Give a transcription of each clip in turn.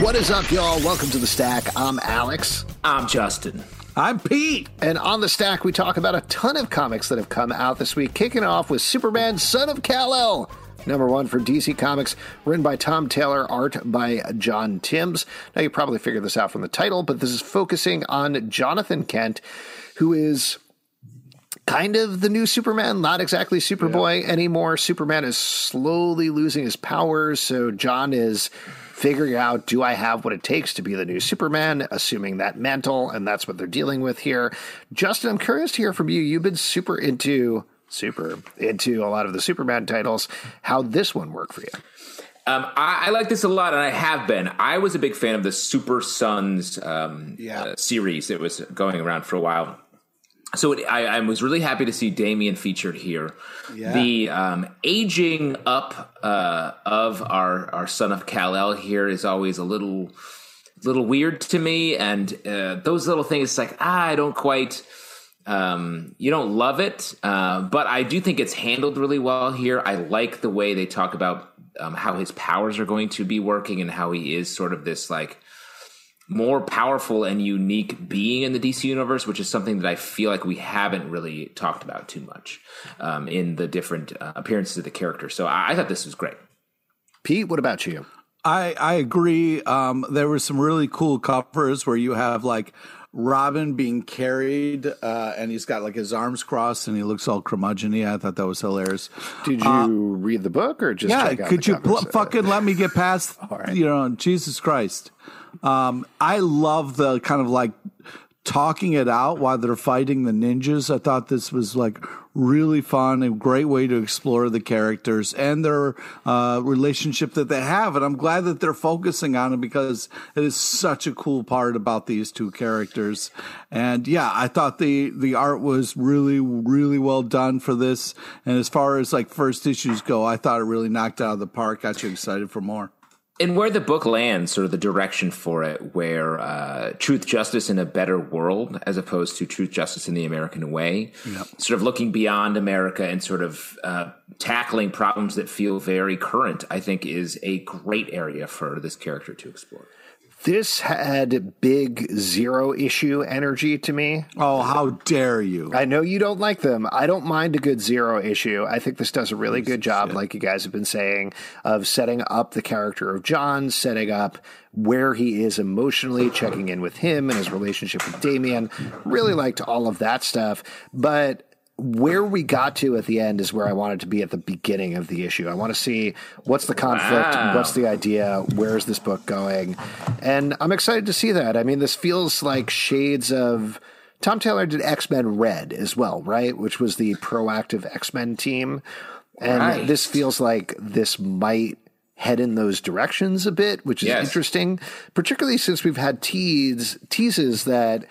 What is up, y'all? Welcome to the stack. I'm Alex. I'm Justin. I'm Pete. And on the stack, we talk about a ton of comics that have come out this week, kicking off with Superman, Son of Kal-El. Number one for DC Comics, written by Tom Taylor, art by John Timms. Now, you probably figured this out from the title, but this is focusing on Jonathan Kent, who is kind of the new Superman, not exactly Superboy yeah. anymore. Superman is slowly losing his powers, so John is figuring out do I have what it takes to be the new Superman, assuming that mantle, and that's what they're dealing with here. Justin, I'm curious to hear from you. You've been super into super into a lot of the Superman titles. How this one worked for you? Um, I, I, like this a lot, and I have been. I was a big fan of the Super Sons um, yeah. uh, series that was going around for a while so it, I, I, was really happy to see Damian featured here. Yeah. The um, aging up uh, of our our son of Kal El here is always a little little weird to me, and uh, those little things like ah, I don't quite. Um, you don't love it, uh, but I do think it's handled really well here. I like the way they talk about um, how his powers are going to be working and how he is sort of this like more powerful and unique being in the DC universe, which is something that I feel like we haven't really talked about too much um, in the different uh, appearances of the character. So I, I, thought this was great. Pete, what about you? I I agree. Um, there were some really cool covers where you have like Robin being carried, uh, and he's got like his arms crossed, and he looks all curmudgeony. I thought that was hilarious. Did you uh, read the book or just yeah? could you pl- fucking let me get past? You know, Jesus Christ. Um, I love the kind of like talking it out while they're fighting the ninjas. I thought this was like really fun, a great way to explore the characters and their uh, relationship that they have. And I'm glad that they're focusing on it because it is such a cool part about these two characters. And yeah, I thought the the art was really really well done for this. And as far as like first issues go, I thought it really knocked out of the park. Got you excited for more and where the book lands, sort of the direction for it, where uh, truth, justice in a better world, as opposed to truth, justice in the American way, yep. sort of looking beyond America and sort of uh, tackling problems that feel very current, I think is a great area for this character to explore. This had big zero issue energy to me. Oh, how dare you! I know you don't like them. I don't mind a good zero issue. I think this does a really good job, like you guys have been saying, of setting up the character of John, setting up where he is emotionally, checking in with him and his relationship with Damian. Really liked all of that stuff. But where we got to at the end is where I wanted to be at the beginning of the issue. I want to see what's the conflict, wow. what's the idea, where is this book going, and I'm excited to see that. I mean, this feels like shades of Tom Taylor did X Men Red as well, right? Which was the proactive X Men team, and right. this feels like this might head in those directions a bit, which is yes. interesting, particularly since we've had tease teases that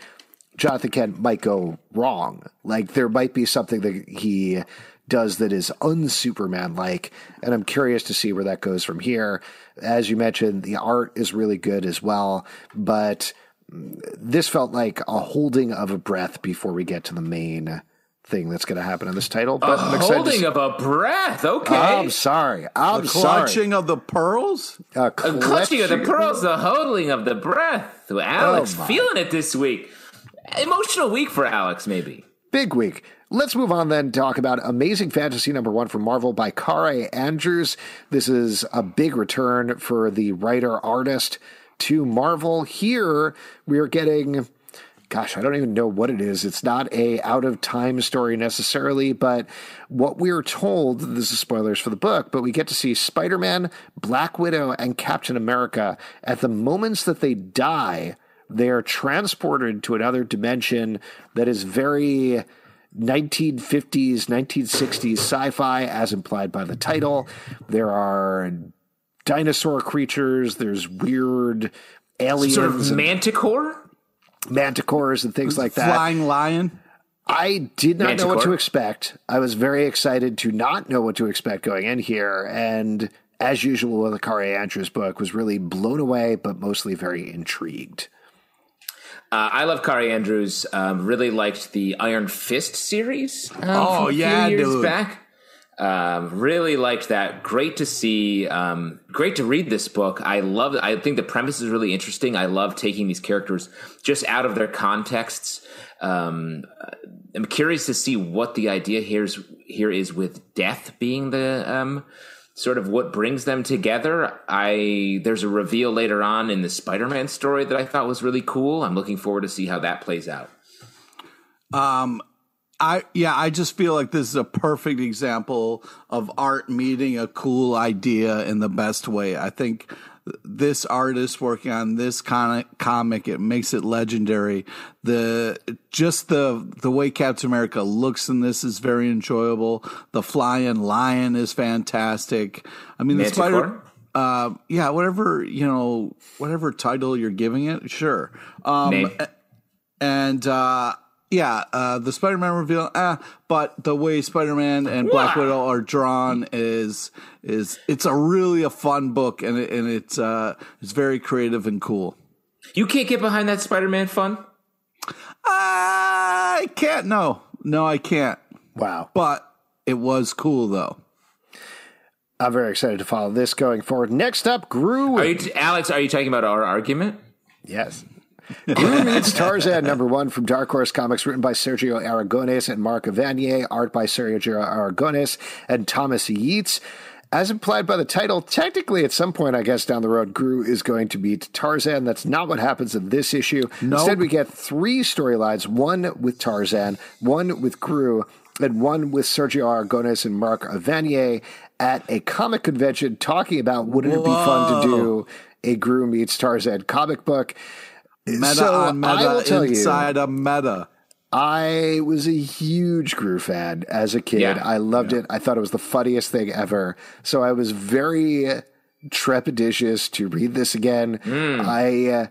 Jonathan Kent might go wrong. Like there might be something that he does that is unsuperman like, and I'm curious to see where that goes from here. As you mentioned, the art is really good as well, but this felt like a holding of a breath before we get to the main thing that's going to happen in this title. But a I'm holding of a breath. Okay, I'm sorry. I'm a clutching sorry. of the pearls. A, clutching, a clutching of the pearls. The holding of the breath. Alex oh feeling it this week emotional week for Alex, maybe. Big week. Let's move on then. Talk about Amazing Fantasy number one from Marvel by Kaare Andrews. This is a big return for the writer artist to Marvel. Here we are getting gosh, I don't even know what it is. It's not a out of time story necessarily, but what we're told, this is spoilers for the book, but we get to see Spider-Man, Black Widow, and Captain America at the moments that they die, they are transported to another dimension that is very 1950s, 1960s sci-fi as implied by the title. There are dinosaur creatures, there's weird aliens Sort of and- manticore? manticores and things like that. Flying lion. I did not know what to expect. I was very excited to not know what to expect going in here, and as usual with the Kaare Andrews book, was really blown away, but mostly very intrigued. Uh, I love Kaare Andrews. Um, really liked the Iron Fist series. um, Oh, yeah, years dude. back. Um, really liked that. Great to see. Um, great to read this book. I love. I think the premise is really interesting. I love taking these characters just out of their contexts. Um, I'm curious to see what the idea here is. Here is with death being the um, sort of what brings them together. I there's a reveal later on in the Spider-Man story that I thought was really cool. I'm looking forward to see how that plays out. Um I yeah, I just feel like this is a perfect example of art meeting a cool idea in the best way. I think this artist working on this comic it makes it legendary. The just the the way Captain America looks in this is very enjoyable. The flying lion is fantastic. I mean, the spider. Uh, yeah, whatever you know, whatever title you're giving it, sure. Um, and uh, yeah, uh, the Spider-Man reveal. Ah, but the way Spider-Man and Black Wow. Widow are drawn is is it's a really a fun book, and it, and it's uh, it's very creative and cool. You can't get behind that Spider-Man fun. I can't. No, no, I can't. Wow. But it was cool though. I'm very excited to follow this going forward. Next up, Groo. Are you, Alex? Are you talking about our argument? Yes. Groo meets Tarzan number one from Dark Horse Comics, written by Sergio Aragonés and Mark Evanier, art by Sergio Aragonés and Thomas Yeates. As implied by the title, technically at some point, I guess, down the road, Groo is going to meet Tarzan. That's not what happens in this issue. Instead, we get three storylines one with Tarzan, one with Groo, and one with Sergio Aragonés and Mark Evanier at a comic convention talking about wouldn't it be fun to do a Groo meets Tarzan comic book. Meta so on meta tell you, inside a meta. I was a huge Groo fan as a kid. Yeah. I loved it. I thought it was the funniest thing ever. So I was very trepidatious to read this again. I, uh,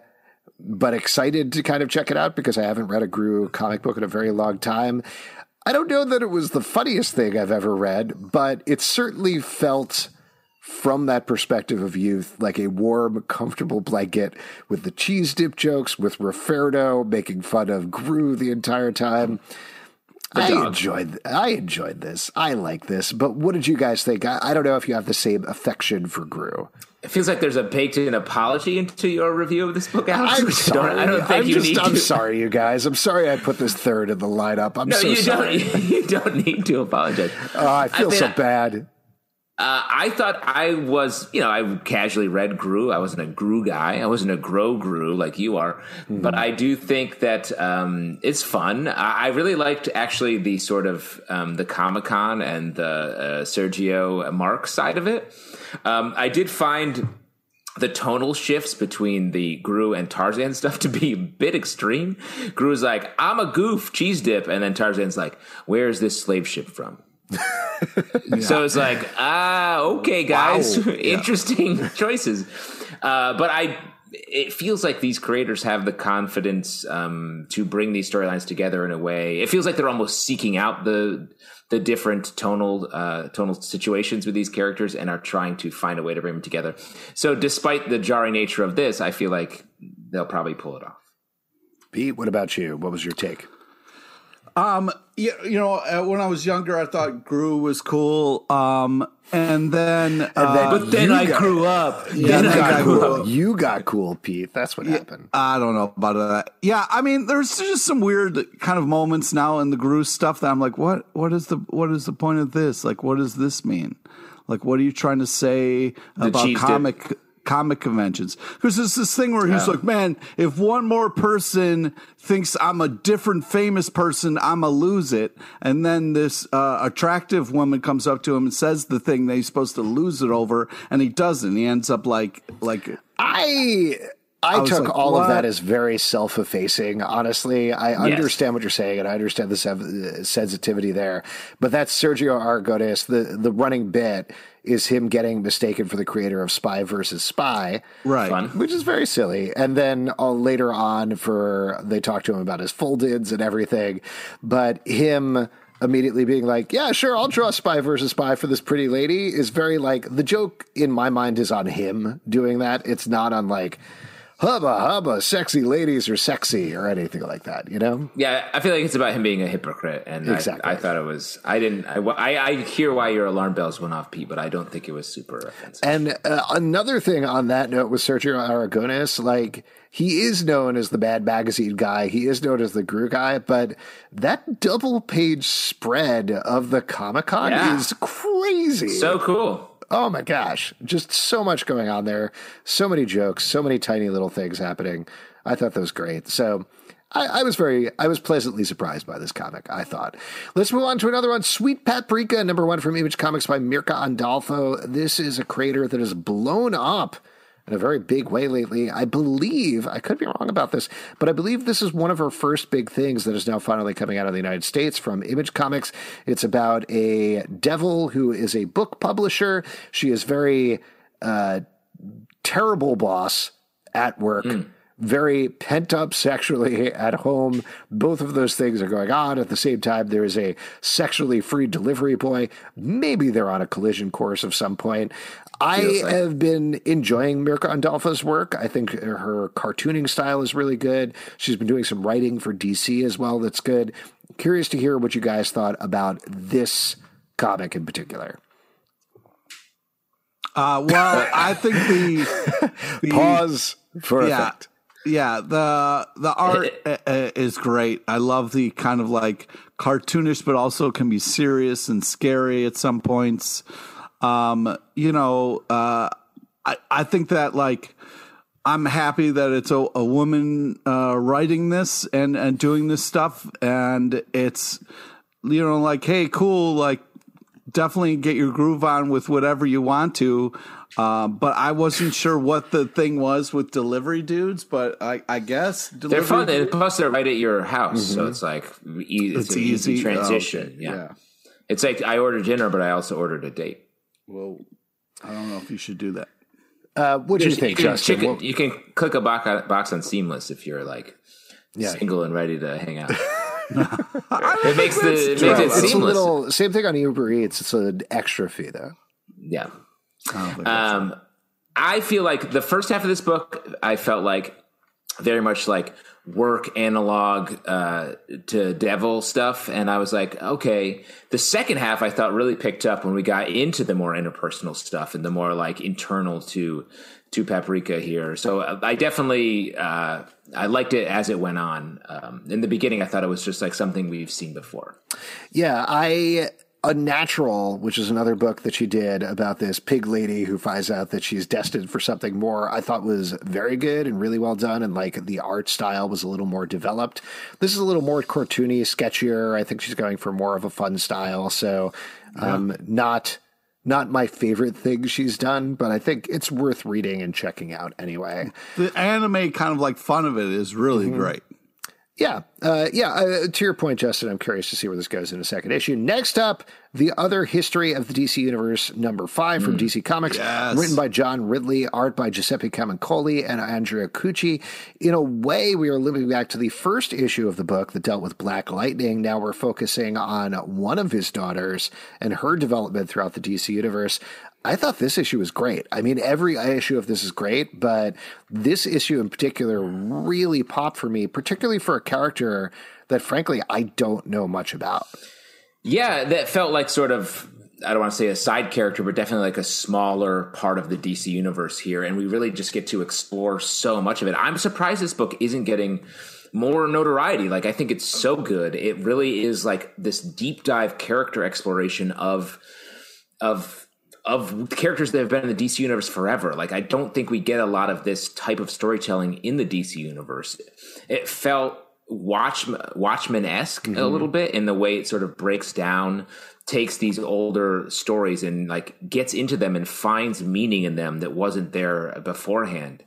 but excited to kind of check it out because I haven't read a Groo comic book in a very long time. I don't know that it was the funniest thing I've ever read, but it certainly felt from that perspective of youth, like a warm, comfortable blanket with the cheese dip jokes, with Rufferto making fun of Groo the entire time. I dog. enjoyed. I enjoyed this. I like this. But what did you guys think? I, I don't know if you have the same affection for Groo. It feels like there's a baked-in apology into your review of this book, Alex. I'm I sorry. don't- I don't think I'm you just- need I'm to. sorry, you guys. I'm sorry I put this third in the lineup. I'm No, so you sorry. don't. You don't need to apologize. Oh, I feel mean, so I- bad. Uh, I thought I was, you know, I casually read Groo. I wasn't a Groo guy. I wasn't a Grow Groo like you are. But I do think that um, it's fun. I, I really liked actually the sort of um, the Comic Con and the uh, Sergio Mark side of it. Um, I did find the tonal shifts between the Groo and Tarzan stuff to be a bit extreme. Groo's like, I'm a goof, cheese dip. And then Tarzan's like, where's this slave ship from? So it's like, ah, okay, guys, Wow. interesting choices. Uh, but I, it feels like these creators have the confidence um, to bring these storylines together in a way. It feels like they're almost seeking out the the different tonal uh, tonal situations with these characters and are trying to find a way to bring them together. So, despite the jarring nature of this, I feel like they'll probably pull it off. Pete, what about you? What was your take? Um, you, you know, uh, when I was younger, I thought Groo was cool. Um, and then, uh, but then I got- grew up. Yeah, then then I grew grew up. You got cool, Pete. That's what happened. I don't know about that. Yeah, I mean, there's just some weird kind of moments now in the Groo stuff that I'm like, what? What is the what is the point of this? Like, what does this mean? Like, what are you trying to say about Chiefs did- comic conventions? Because there's this thing where he's like, man, if one more person thinks I'm a different famous person, I'ma lose it. And then this uh, attractive woman comes up to him and says the thing that he's supposed to lose it over, and he doesn't. He ends up like like I I, was took like, all of that as very self-effacing. Honestly, I understand what you're saying, and I understand the sev- sensitivity there. But that's Sergio Aragonés. The the running bit is him getting mistaken for the creator of Spy versus Spy, right. Fun. which is very silly. And then uh, later on, for they talk to him about his fold-ins and everything, but him immediately being like, "Yeah, sure, I'll draw Spy versus Spy for this pretty lady," is very like the joke in my mind is on him doing that. It's not on like. Hubba hubba, sexy ladies are sexy or anything like that, you know? Yeah, I feel like it's about him being a hypocrite, and Exactly. I, thought it was. I didn't. I, I, I hear why your alarm bells went off, Pete, but I don't think it was super offensive. And uh, another thing on that note with Sergio Aragonés, like he is known as the Mad Magazine guy, he is known as the Groo guy, but that double page spread of the Comic Con Yeah. is crazy. So cool. Oh my gosh, just so much going on there, so many jokes, so many tiny little things happening. I thought that was great. So. I, I was very, I was pleasantly surprised by this comic. I thought. Let's move on to another one. Sweet Paprika, number one from Image Comics by Mirka Andolfo. This is a that has blown up in a very big way lately. I believe, I could be wrong about this, but I believe this is one of her first big things that is now finally coming out of the United States from Image Comics. It's about a devil who is a book publisher. She is very uh, terrible boss at work. Very pent up sexually at home. Both of those things are going on at the same time. There is a sexually free delivery boy. Maybe they're on a collision course of some point. I like- have been enjoying Mirka Andolfo's work. I think her cartooning style is really good. She's been doing some writing for DC as well. That's good. Curious to hear what you guys thought about this comic in particular. Uh, well, I think the, the Pause for yeah, effect. Yeah. The the art uh, uh, is great. I love the kind of like cartoonish, but also can be serious and scary at some points. Um, you know, uh, I I think that like. I'm happy that it's a, a woman uh, writing this and, and doing this stuff, and it's you know like hey cool like definitely get your groove on with whatever you want to. Uh, but I wasn't sure what the thing was with delivery dudes, but I, I guess They're fun. And plus, they're right at your house, so it's like e- it's, It's an easy, easy. Oh, transition. okay. yeah. Yeah. it's like I ordered dinner, but I also ordered a date. Well, I don't know if you should do that. Uh, what do you think, can, Justin? chicken- What- you can click a box on, box on Seamless if you're like Yeah. single and ready to hang out. it makes the it makes it it's a seamless. little same thing on Uber Eats. It's an extra fee though. Yeah. Um, I feel like the first half of this book, I felt like very much like work analog uh, to devil stuff, and I was like, okay. The second half, I thought really picked up when we got into the more interpersonal stuff and the more like internal to to Paprika here. So uh, I definitely uh, I liked it as it went on. Um, in the beginning, I thought it was just like something we've seen before. Yeah, I Unnatural, which is another book that she did about this pig lady who finds out that she's destined for something more, I thought was very good and really well done. And like the art style was a little more developed. This is a little more cartoony, sketchier. I think she's going for more of a fun style. So, um, not. Not my favorite thing she's done, but I think it's worth reading and checking out anyway. The anime kind of like fun of it is really great. Yeah, uh, yeah. Uh, to your point, Justin, I'm curious to see where this goes in a second issue. Next up, the other history of the DC Universe, number five from DC Comics, Yes. written by John Ridley, art by Giuseppe Camuncoli and Andrea Cucchi. In a way, we are living back to the first issue of the book that dealt with Black Lightning. Now we're focusing on one of his daughters and her development throughout the DC Universe. I thought this issue was great. I mean, every issue of this is great, but this issue in particular really popped for me, particularly for a character that frankly I don't know much about. Yeah, that felt like sort of I don't want to say a side character, but definitely like a smaller part of the DC universe here, and we really just get to explore so much of it. I'm surprised this book isn't getting more notoriety. Like I think it's so good. It really is like this deep dive character exploration of of of characters that have been in the DC universe forever. Like I don't think we get a lot of this type of storytelling in the DC universe. It felt Watch Watchmen esque mm-hmm. a little bit in the way it sort of breaks down, takes these older stories and like gets into them and finds meaning in them that wasn't there beforehand.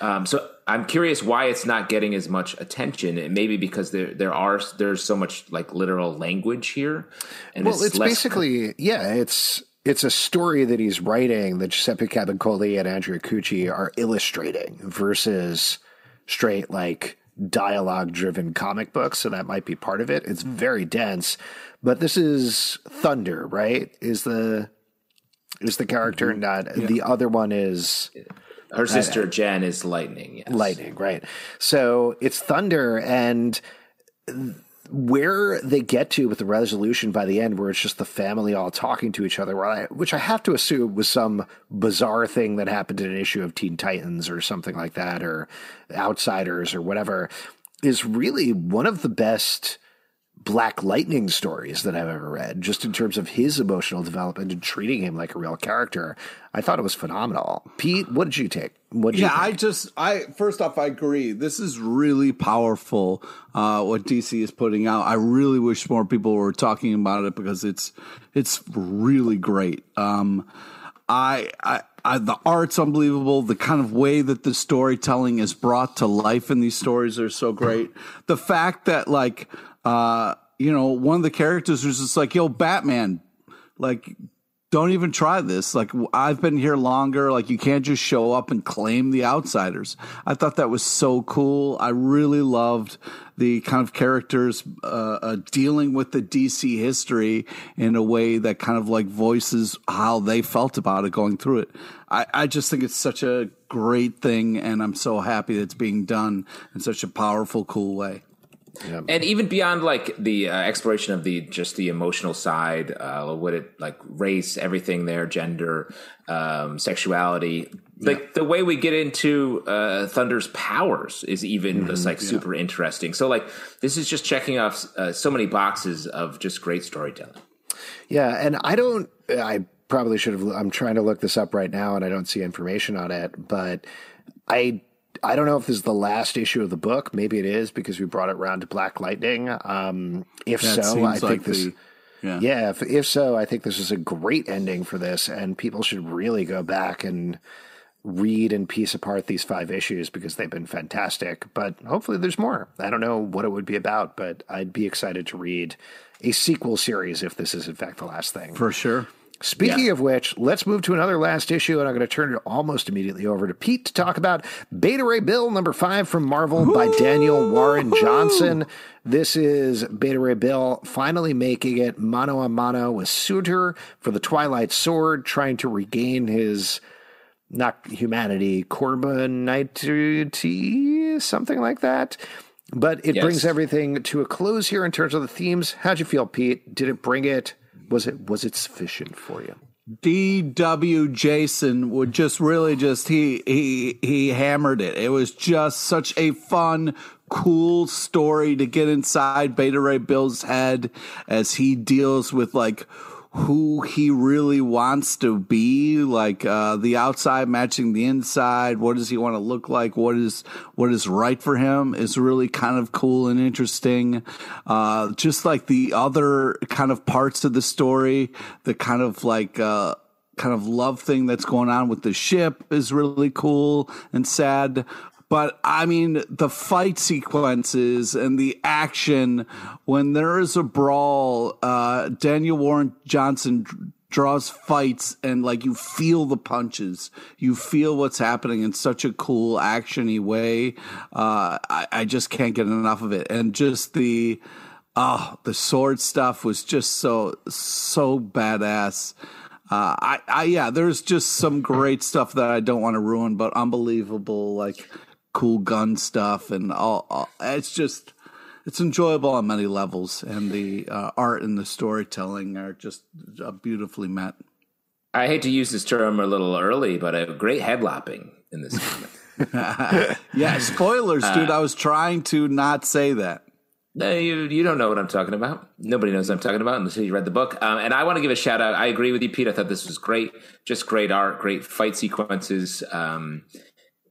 Um, so I'm curious why it's not getting as much attention. And maybe because there there are there's so much like literal language here. And well, it's, it's basically yeah, it's it's a story that he's writing that Giuseppe Camuncoli and Andrea Cucchi are illustrating versus straight like dialogue driven comic books. So that might be part of it. It's very dense, but this is Thunder, right? Is the is the character mm-hmm. not yeah. the other one is her sister Jen is lightning. Yes. Lightning, right? So it's Thunder and where they get to with the resolution by the end, where it's just the family all talking to each other, which I have to assume was some bizarre thing that happened in an issue of Teen Titans or something like that, or Outsiders or whatever, is really one of the best Black Lightning stories that I've ever read, just in terms of his emotional development and treating him like a real character. I thought it was phenomenal. Pete, what did you take? What did yeah, I just, I first off, I agree. This is really powerful. Uh, what DC is putting out. I really wish more people were talking about it because it's, it's really great. Um, I, I, I, the art's unbelievable. The kind of way that the storytelling is brought to life in these stories are so great. The fact that like uh, you know, one of the characters was just like, yo, Batman, like, don't even try this. Like, I've been here longer. Like, you can't just show up and claim the outsiders. I thought that was so cool. I really loved the kind of characters uh, uh, dealing with the DC history in a way that kind of like voices how they felt about it going through it. I, I just think it's such a great thing, and I'm so happy that it's being done in such a powerful, cool way. Yeah. And even beyond like the uh, exploration of the just the emotional side, uh, would it like race, everything there, gender, um, sexuality, like yeah. the way we get into uh, Thunder's powers is even mm-hmm. just like super interesting. So like this is just checking off uh, so many boxes of just great storytelling. Yeah, and I don't. I probably should have. I'm trying to look this up right now, and I don't see information on it, but I I don't know if this is the last issue of the book. Maybe it is because we brought it around to Black Lightning. Um, if yeah, so, I think this. The, yeah, yeah if, if so, I think this is a great ending for this, and people should really go back and read and piece apart these five issues because they've been fantastic. But hopefully, there's more. I don't know what it would be about, but I'd be excited to read a sequel series if this is in fact the last thing. For sure. Speaking yeah. of which, let's move to another last issue, and I'm going to turn it almost immediately over to Pete to talk about Beta Ray Bill number five from Marvel Ooh. by Daniel Warren Johnson. This is Beta Ray Bill finally making it mano a mano with Surtur for the Twilight Sword, trying to regain his not humanity, Korbinite, something like that. But it yes. brings everything to a close here in terms of the themes. How'd you feel, Pete? Did it bring it? Was it was it sufficient for you? D.W. Johnson would just really just he he he hammered it. It was just such a fun, cool story to get inside Beta Ray Bill's head as he deals with like who he really wants to be, like uh, the outside matching the inside. What does he want to look like? What is what is right for him is really kind of cool and interesting. Uh, just like the other kind of parts of the story, the kind of like. Uh, kind of love thing that's going on with the ship is really cool and sad. But I mean, the fight sequences and the action when there is a brawl, uh, Daniel Warren Johnson draws fights and like you feel the punches, you feel what's happening in such a cool actiony way. Uh, I, I just can't get enough of it, and just the oh, the sword stuff was just so so badass. Uh, I, I, yeah, there's just some great stuff that I don't want to ruin, but unbelievable. Like cool gun stuff and all, all, it's just it's enjoyable on many levels, and the uh, art and the storytelling are just uh, beautifully met. I hate to use this term a little early, but a great headlopping in this comic. yeah, spoilers, dude. I was trying to not say that. No, you you don't know what I'm talking about. Nobody knows what I'm talking about unless you read the book. Um, and I want to give a shout out. I agree with you, Pete. I thought this was great. Just great art, great fight sequences. Um,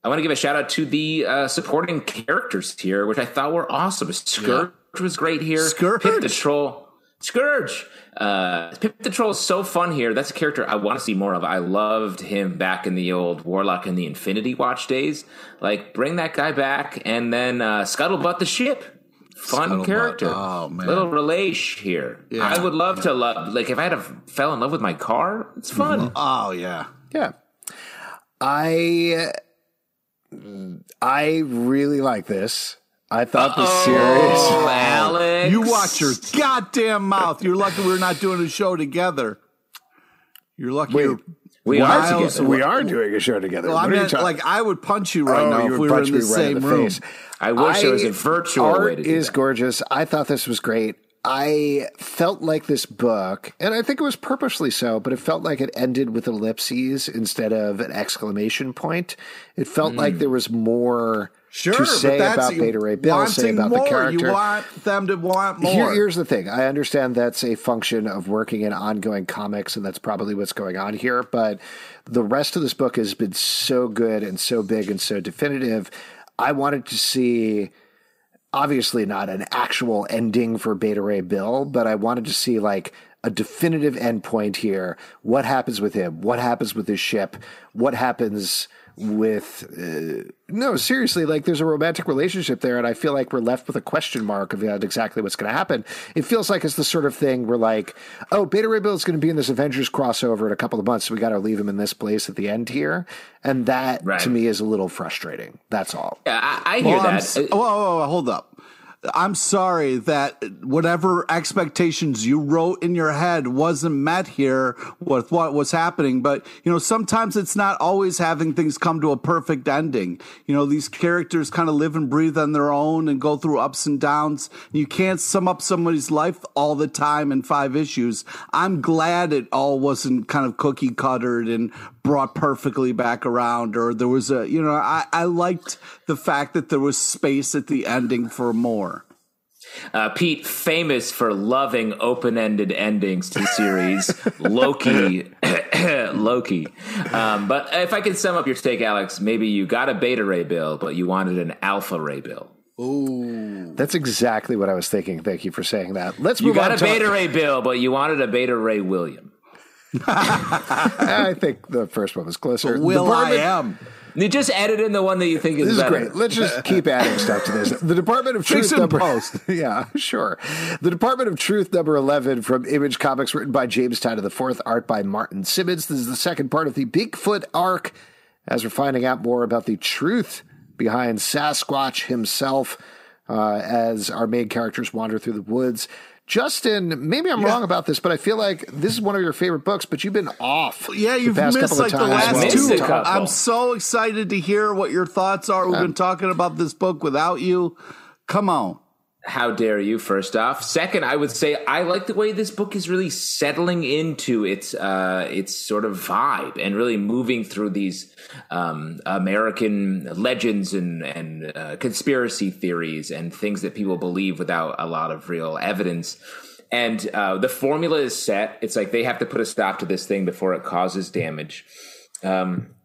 I want to give a shout out to the uh, supporting characters here, which I thought were awesome. Scourge was great here. Scourge? Pip the Troll. Scourge. Uh, Pip the Troll is so fun here. That's a character I want to see more of. I loved him back in the old Warlock and the Infinity Watch days. Like, bring that guy back and then uh, Scuttlebutt the ship. Fun Scuttlebutt. character. Oh, man. Little relation here. Yeah. I would love to love, like, if I had a, fell in love with my car, it's fun. Oh yeah, Yeah. I I really like this. I thought the Oh, series Alex. you watch your goddamn mouth. You're lucky we're not doing a show together. You're lucky. Wait, you're we are together. we are doing a show together. Well, I What are meant like I would punch you right Oh, now you if would we were punch in me the right same in the room. face. I wish it was a virtual art way to do is that. gorgeous. I thought this was great. I felt like this book, and I think it was purposely so, but it felt like it ended with ellipses instead of an exclamation point. It felt like hmm. there was more Sure, to say about Beta Ray Bill, say about more. the character. You want them to want more. Here, here's the thing. I understand that's a function of working in ongoing comics, and that's probably what's going on here. But the rest of this book has been so good and so big and so definitive. I wanted to see, obviously, not an actual ending for Beta Ray Bill, but I wanted to see like a definitive endpoint here. What happens with him? What happens with his ship? What happens with uh, no seriously like there's a romantic relationship there and i feel like we're left with a question mark of exactly what's going to happen it feels like it's the sort of thing where like oh beta ray bill is going to be in this avengers crossover in a couple of months so we got to leave him in this place at the end here and that Right. to me is a little frustrating that's all Yeah, I, I hear Well, I'm that. s- whoa, whoa, whoa, hold up. I'm sorry that whatever expectations you wrote in your head wasn't met here with what was happening. But, you know, sometimes it's not always having things come to a perfect ending. You know, these characters kind of live and breathe on their own and go through ups and downs. You can't sum up somebody's life all the time in five issues. I'm glad it all wasn't kind of cookie cuttered and brought perfectly back around or there was a you know I, I liked the fact that there was space at the ending for more Uh, Pete, famous for loving open-ended endings to series, Loki, Loki. Um, but if I can sum up your take, Alex, maybe you got a Beta Ray Bill, but you wanted an Alpha Ray Bill. Ooh. That's exactly what i was thinking thank you for saying that let's You got on a to Beta Ray Bill, but you wanted a Beta Ray William. i think the first one was closer will i Department- am You just edit in the one that you think is This is better. great. Let's just keep adding stuff to this. The Department of Truth number post. Yeah, sure. The Department of Truth number 11 from Image Comics written by James Tynion the Fourth, art by Martin Simmonds. This is the second part of the Bigfoot arc as we're finding out more about the truth behind Sasquatch himself uh, as our main characters wander through the woods. Justin, maybe I'm wrong about this, but I feel like this is one of your favorite books, but you've been off. yeah you've past missed like the last while Missed we a two i'm so excited to hear what your thoughts are. We've been talking about this book without you. Come on How dare you, first off. Second, I would say I like the way this book is really settling into its uh, its sort of vibe and really moving through these um, American legends and, and uh, conspiracy theories and things that people believe without a lot of real evidence. And uh, the formula is set. It's like they have to put a stop to this thing before it causes damage. Um,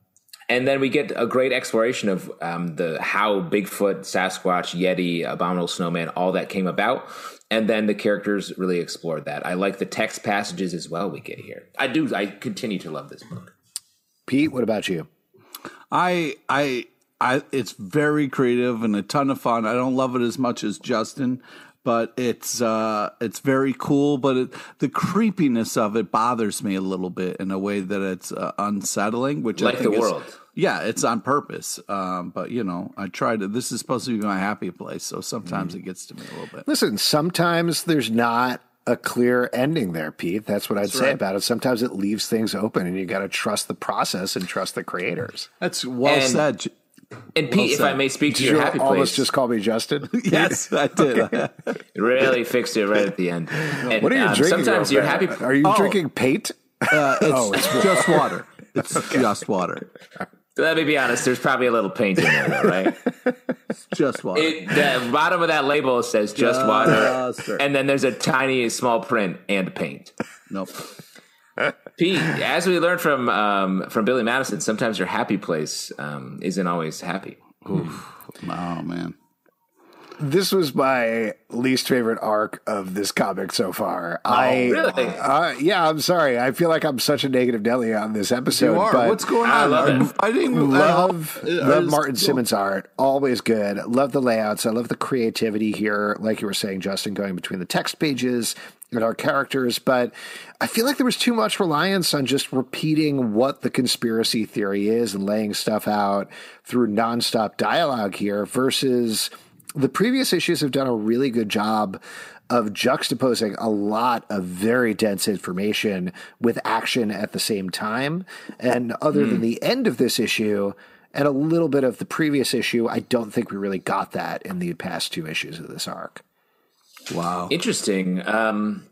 and then we get a great exploration of um, the how Bigfoot, Sasquatch, Yeti, Abominable Snowman, all that came about, and then the characters really explored that. I like the text passages as well we get here. I do. I continue to love this book. Pete, what about you? I I I it's very creative and a ton of fun. I don't love it as much as Justin, but it's uh it's very cool, but it, the creepiness of it bothers me a little bit in a way that it's uh, unsettling, which Like I think the is, world. Yeah, it's on purpose. Um, but you know, I try to. This is supposed to be my happy place, so sometimes it gets to me a little bit. Listen, sometimes there's not a clear ending there, Pete. That's what I'd say right. about it. Sometimes it leaves things open and you got to trust the process and trust the creators. That's well And- said, J- And Pete, if. I may speak to Did your you happy almost place, just call me Justin? yes, I did. really fixed it right at the end. And, What are you um, drinking? Sometimes real you're quick? happy. Are you Oh. drinking Pate? Uh, it's, Oh, it's just water. It's just water. Let me be honest. There's probably a little paint in there, though, right? It's just water. It, the bottom of that label says just water, Just water. and then there's a tiny small print and paint. nope. Pete, as we learned from um, from Billy Madison, sometimes your happy place um, isn't always happy. Oh man. This was my least favorite arc of this comic so far. I really? uh, yeah, I'm sorry. I feel like I'm such a negative Nelly on this episode. You are. But What's going on? I love Are you it. fighting? love Uh, love is- Martin Simmonds art. Always good. Love the layouts. I love the creativity here. Like you were saying, Justin, going between the text pages and our characters. But I feel like there was too much reliance on just repeating what the conspiracy theory is and laying stuff out through nonstop dialogue here versus the previous issues have done a really good job of juxtaposing a lot of very dense information with action at the same time. And other than hmm. the end of this issue and a little bit of the previous issue, I don't think we really got that in the past two issues of this arc. Wow. Interesting. Um,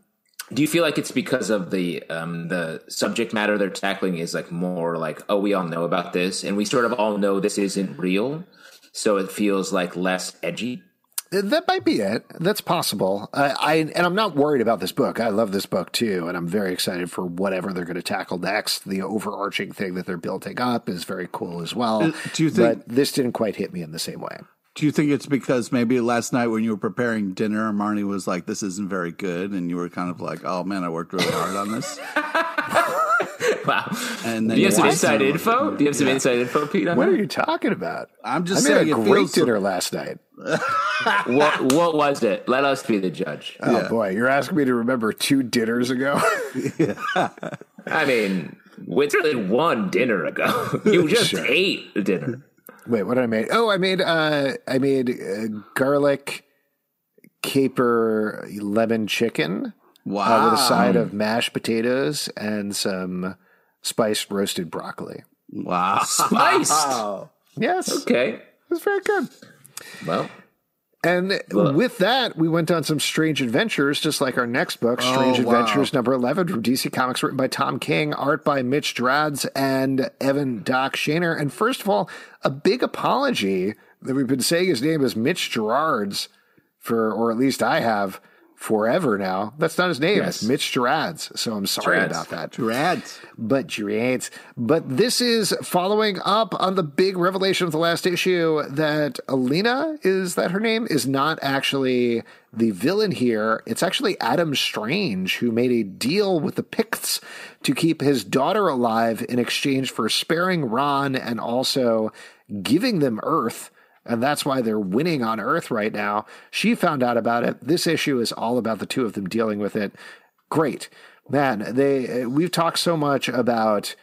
do you feel like it's because of the um, the subject matter they're tackling is like more like oh we all know about this and we sort of all know this isn't real, so it feels like less edgy. That might be it. That's possible. I, I and I'm not worried about this book. I love this book too, and I'm very excited for whatever they're going to tackle next. The overarching thing that they're building up is very cool as well. Uh, do you think- But this didn't quite hit me in the same way. Do you think it's because maybe last night when you were preparing dinner, Marnie was like, "This isn't very good," and you were kind of like, "Oh man, I worked really hard on this." Wow. And then Do you have some inside it. info? Do you have some inside info, Pete? On What are you talking about? I'm just I made saying a great feels- dinner last night. what what was it? Let us be the judge. Oh boy, you're asking me to remember two dinners ago. I mean, it's really one dinner ago. you just Sure. ate a dinner. Wait, what did I make? Oh, I made uh, I made uh, garlic caper lemon chicken Wow. uh, with a side of mashed potatoes and some spiced roasted broccoli. wow. Spiced. Yes, Okay. it was very good. Well, And with that, we went on some strange adventures, just like our next book, oh, Strange Oh, wow. Adventures number 11 from DC Comics, written by Tom King, art by Mitch Gerads and Evan Doc Shaner. And first of all, a big apology that we've been saying his name is Mitch Gerards for, or at least I have forever now. That's not his name. Yes. It's Mitch Gerads. So I'm sorry Gerads. about that. Rad. But Gerads. But this is following up on the big revelation of the last issue that Alanna, is that her name, is not actually the villain here. It's actually Adam Strange who made a deal with the Pykkts to keep his daughter alive in exchange for sparing Rann and also giving them Earth and that's why they're winning on Earth right now. She found out about it. This issue is all about the two of them dealing with it. Great, man. They we've talked so much about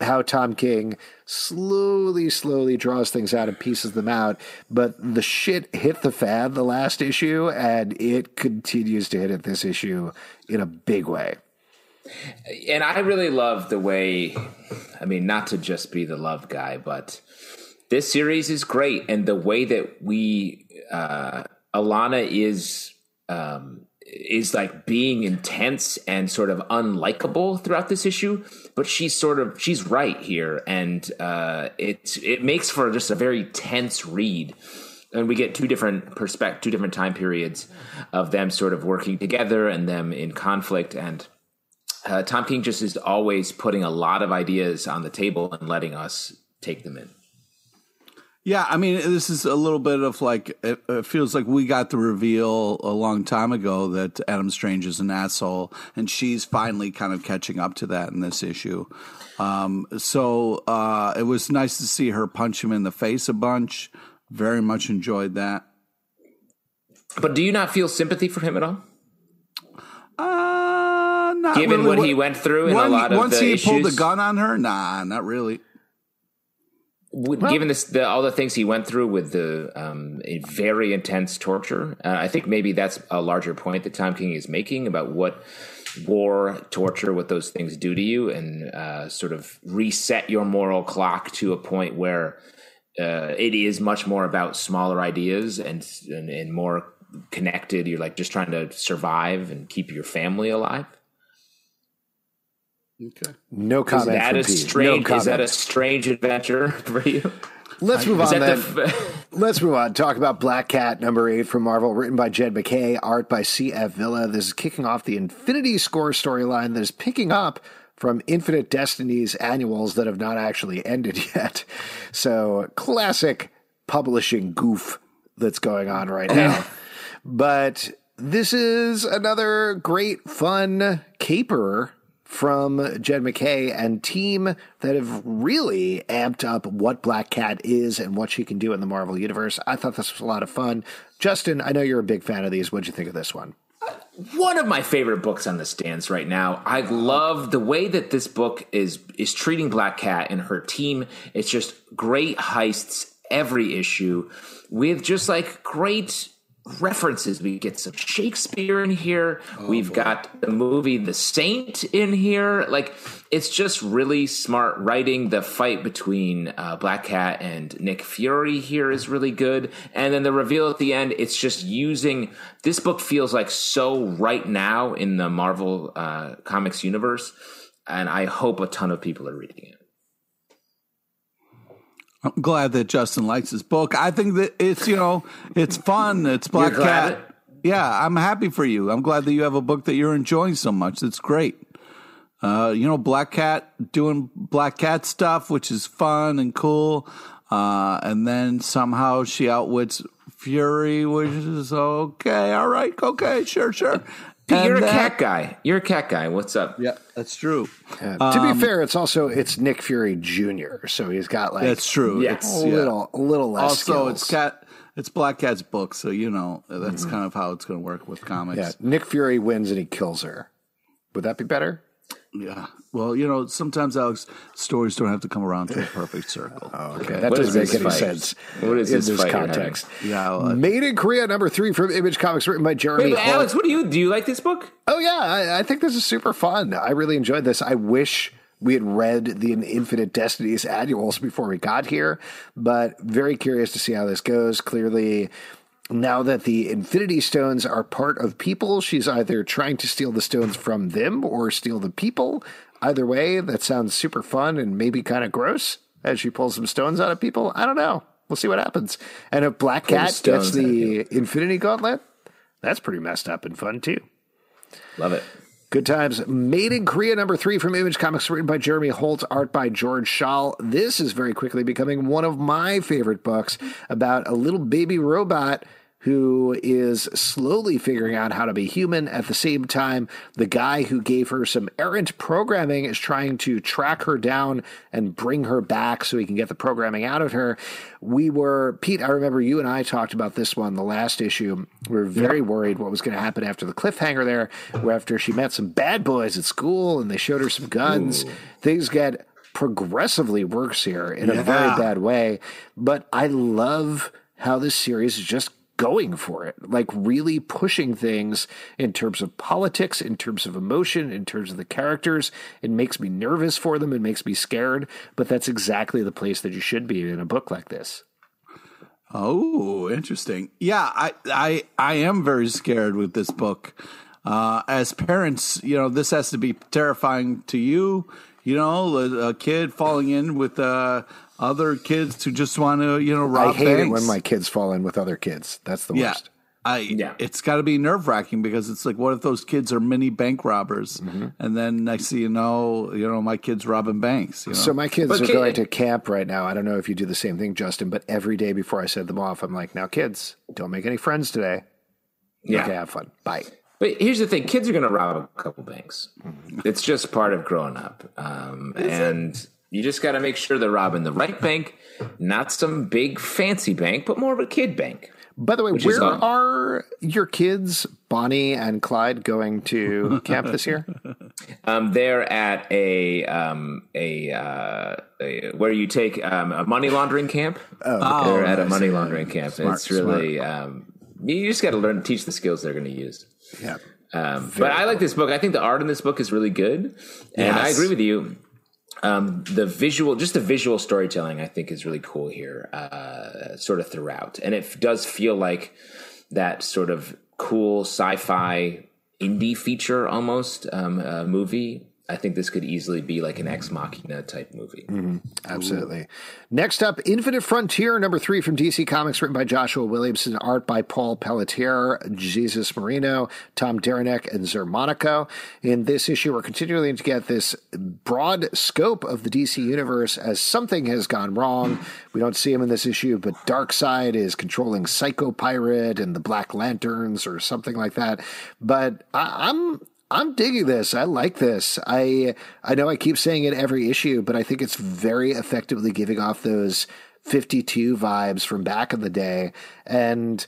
how Tom King slowly, slowly draws things out and pieces them out, but the shit hit the fan the last issue, and it continues to hit it this issue in a big way. and I really love the way, I mean, not to just be the love guy, but this series is great. And the way that we, uh, Alanna is, um, is like being intense and sort of unlikable throughout this issue, but she's sort of she's right here, and uh, it it makes for just a very tense read and we get two different perspect two different time periods of them sort of working together and them in conflict and uh, tom king just is always putting a lot of ideas on the table and letting us take them in Yeah, I mean, this is a little bit of like it, it feels like we got the reveal a long time ago that Adam Strange is an asshole, and she's finally kind of catching up to that in this issue. Um, so uh, it was nice to see her punch him in the face a bunch. Very much enjoyed that. but do you not feel sympathy for him at all Uh, not given really. what he went through in a lot of once he pulled the gun on her, nah, not really. W- given this, the, all the things he went through with the um, a very intense torture, uh, I think maybe that's a larger point that Tom King is making about what war, torture, what those things do to you, and uh, sort of reset your moral clock to a point where uh, it is much more about smaller ideas and, and and more connected. You're like just trying to survive and keep your family alive. Okay. No Is comment. that from a Pete. strange? No is that a strange adventure for you? Let's move Is on then. the f- Let's move on. Talk about Black Cat number eight from Marvel, written by Jed MacKay, art by C.F. Villa. This is kicking off the Infinity Score storyline that is picking up from Infinite Destinies annuals that have not actually ended yet. So, classic publishing goof that's going on right now. but this is another great, fun caper from Jed MacKay and team that have really amped up what Black Cat is and what she can do in the Marvel Universe. I thought this was a lot of fun. Justin, I know you're a big fan of these. What'd you think of this one? one of my favorite books on the stands right now. I love the way that this book is is treating Black Cat and her team. It's just great heists every issue with just like great references. We get some Shakespeare in here. We've got the movie The Saint in here. Like it's just really smart writing. The fight between uh, Black Cat and Nick Fury here is really good. And then the reveal at the end, it's just using this book feels like so right now in the Marvel uh, comics universe. And I hope a ton of people are reading it. I'm glad that Justin likes his book. I think that it's you know it's fun. It's Black Cat. Yeah, I'm happy for you. I'm glad that you have a book that you're enjoying so much. That's great. Uh, you know, Black Cat doing Black Cat stuff, which is fun and cool. Uh, and then somehow she outwits Fury, which is okay. All right, okay, sure, sure. Pete, you're a And cat guy. You're a cat guy. What's up? Yeah, that's true. Uh, to be fair, it's also it's Nick Fury Jr., so he's got like That's true. Yeah. It's, a yeah. little a little less. Also, skills. it's cat. It's Black Cat's book, so you know that's kind of how it's going to work with comics. yeah. Nick Fury wins and he kills her. Would that be better? Yeah. Well, you know, sometimes Alex stories don't have to come around to a perfect circle. Okay, that What doesn't make any fight? sense. What is in this this fight you're context? Yeah. well, Made in Korea, number three from Image Comics, written by Jeremy. Wait, but Alex, what do you do? You like this book? Oh yeah, I, I think this is super fun. I really enjoyed this. I wish we had read the Infinite Destinies annuals before we got here, but very curious to see how this goes. Clearly, now that the Infinity Stones are part of people, she's either trying to steal the stones from them or steal the people. Either way, that sounds super fun and maybe kind of gross as she pulls some stones out of people. I don't know. We'll see what happens. And if Black Pull Cat gets the Infinity Gauntlet, that's pretty messed up and fun too. Love it. Good times. Made in Korea, number three from Image Comics, written by Jeremy Holt, art by George Schall. This is very quickly becoming one of my favorite books about a little baby robot who is slowly figuring out how to be human. At the same time, the guy who gave her some errant programming is trying to track her down and bring her back so he can get the programming out of her. We were, Pete, I remember you and I talked about this one the last issue. We were very worried what was going to happen after the cliffhanger there, where after she met some bad boys at school and they showed her some guns, things get progressively worse here in a very bad way. But I love how this series is just going for it, like really pushing things in terms of politics, in terms of emotion, in terms of the characters. It makes me nervous for them, it makes me scared, but that's exactly the place that you should be in a book like this. Oh, interesting. Yeah, I, I, I am very scared with this book. Uh, as parents, you know, this has to be terrifying to you. You know, a, a kid falling in with uh, other kids who just want to, you know, rob I hate banks. it when my kids fall in with other kids. That's the yeah. worst. I, Yeah. it's got to be nerve wracking because it's like, what if those kids are mini bank robbers, Mm-hmm. and then next thing you know, you know, my kid's robbing banks. You know? So my kids But are kid- going to camp right now. I don't know if you do the same thing, Justin, but every day before I send them off, I'm like, now kids, don't make any friends today. Yeah. Okay, have fun. Bye. But here's the thing: kids are going to rob a couple banks. It's just part of growing up, um, and you just got to make sure they're robbing the right bank, not some big fancy bank, but more of a kid bank. By the way, where are your kids, Bonnie and Clyde, going to camp this year? Um, they're at a um, a, uh, a where you take um, a money laundering camp. Oh, they're at a money laundering camp. Smart, it's really um, you just got to learn to teach the skills they're going to use. Yeah. Um, but I like this book. I think the art in this book is really good, and I agree with you. Um, the visual, just the visual storytelling, I think is really cool here, uh, sort of throughout, and it does feel like that sort of cool sci-fi indie feature almost um, uh, movie I think this could easily be like an Ex Machina type movie. Mm-hmm. Absolutely. Ooh. Next up, Infinite Frontier, number three from DC Comics, written by Joshua Williamson, art by Paul Pelletier, Jesús Merino, Tom Derenick, and Xermanico. In this issue, we're continuing to get this broad scope of the DC universe as something has gone wrong. We don't see him in this issue, but Darkseid is controlling Psycho Pirate and the Black Lanterns or something like that. But I- I'm I'm digging this. I like this. I I know I keep saying it every issue, but I think it's very effectively giving off those 52 vibes from back in the day. And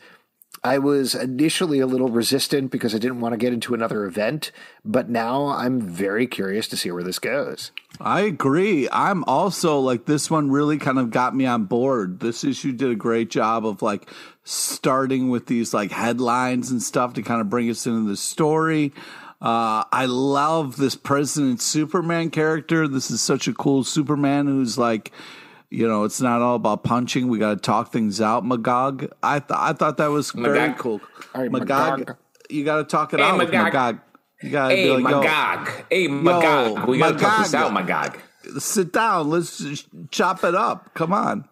I was initially a little resistant because I didn't want to get into another event, but now I'm very curious to see where this goes. I agree. I'm also like this one really kind of got me on board. This issue did a great job of like starting with these like headlines and stuff to kind of bring us into the story. Uh, I love this President Superman character. This is such a cool Superman who's like, you know, it's not all about punching. We got to talk things out. Magog. I th- I thought that was Magog. very cool. Right, Magog, Magog, you got to talk it hey, out Magog. with Magog. You got to hey, be like, Magog. Hey, Magog. Yo, we got to talk this out, Magog. Sit down. Let's chop it up. Come on.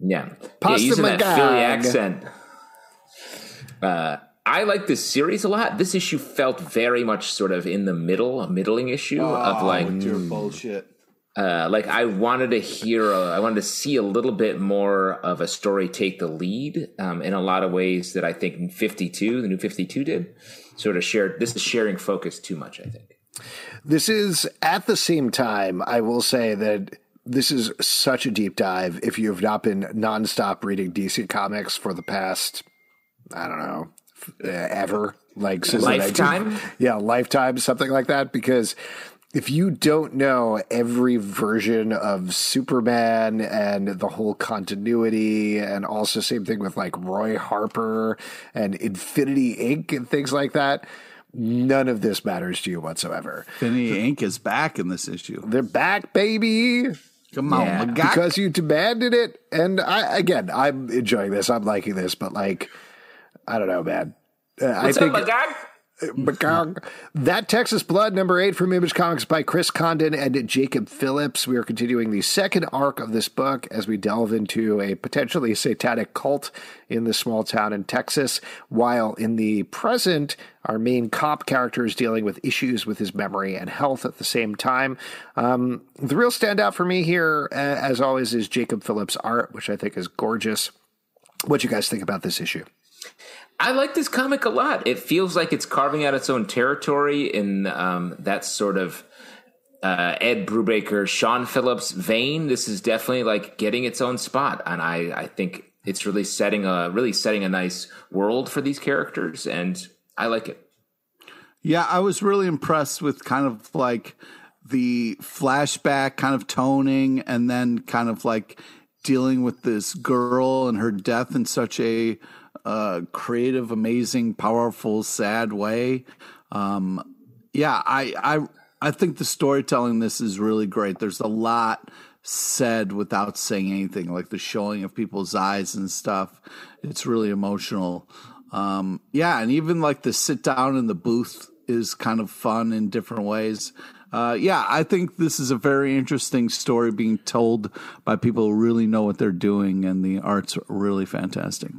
Yeah. Pasta yeah, using Magog. that Philly accent. Uh, I like this series a lot. This issue felt very much sort of in the middle, a middling issue oh, of like your bullshit. Uh, like I wanted to hear, a, I wanted to see a little bit more of a story take the lead um, in a lot of ways that I think 52, the new 52 did. Sort of shared. This is sharing focus too much. I think. This is at the same time. I will say that this is such a deep dive. If you have not been nonstop reading DC Comics for the past, I don't know, uh, ever. Like since lifetime, yeah, lifetime, something like that. Because if you don't know every version of Superman and the whole continuity, and also same thing with like Roy Harper and Infinity Inc. and things like that, none of this matters to you whatsoever. Infinity Inc. is back in this issue. They're back, baby. Come on, yeah. because you demanded it. And I again, I'm enjoying this. I'm liking this, but like I don't know, man. Uh, What's I think, up, guy? That Texas Blood, number eight from Image Comics by Chris Condon and Jacob Phillips. We are continuing the second arc of this book as we delve into a potentially satanic cult in the small town in Texas, while in the present, our main cop character is dealing with issues with his memory and health at the same time. Um, the real standout for me here, uh, as always, is Jacob Phillips' art, which I think is gorgeous. What do you guys think about this issue? I like this comic a lot. It feels like it's carving out its own territory in um, that sort of uh, Ed Brubaker, Sean Phillips vein. This is definitely like getting its own spot, and I, I think it's really setting a really setting a nice world for these characters, and I like it. Yeah, I was really impressed with kind of like the flashback kind of toning, and then kind of like dealing with this girl and her death in such a uh, creative, amazing, powerful, sad way. Um, yeah, I, I I think the storytelling this is really great. There's a lot said without saying anything, like the showing of people's eyes and stuff. It's really emotional. Um, yeah, and even like the sit down in the booth is kind of fun in different ways. Uh, yeah, I think this is a very interesting story being told by people who really know what they're doing, and the art's really fantastic.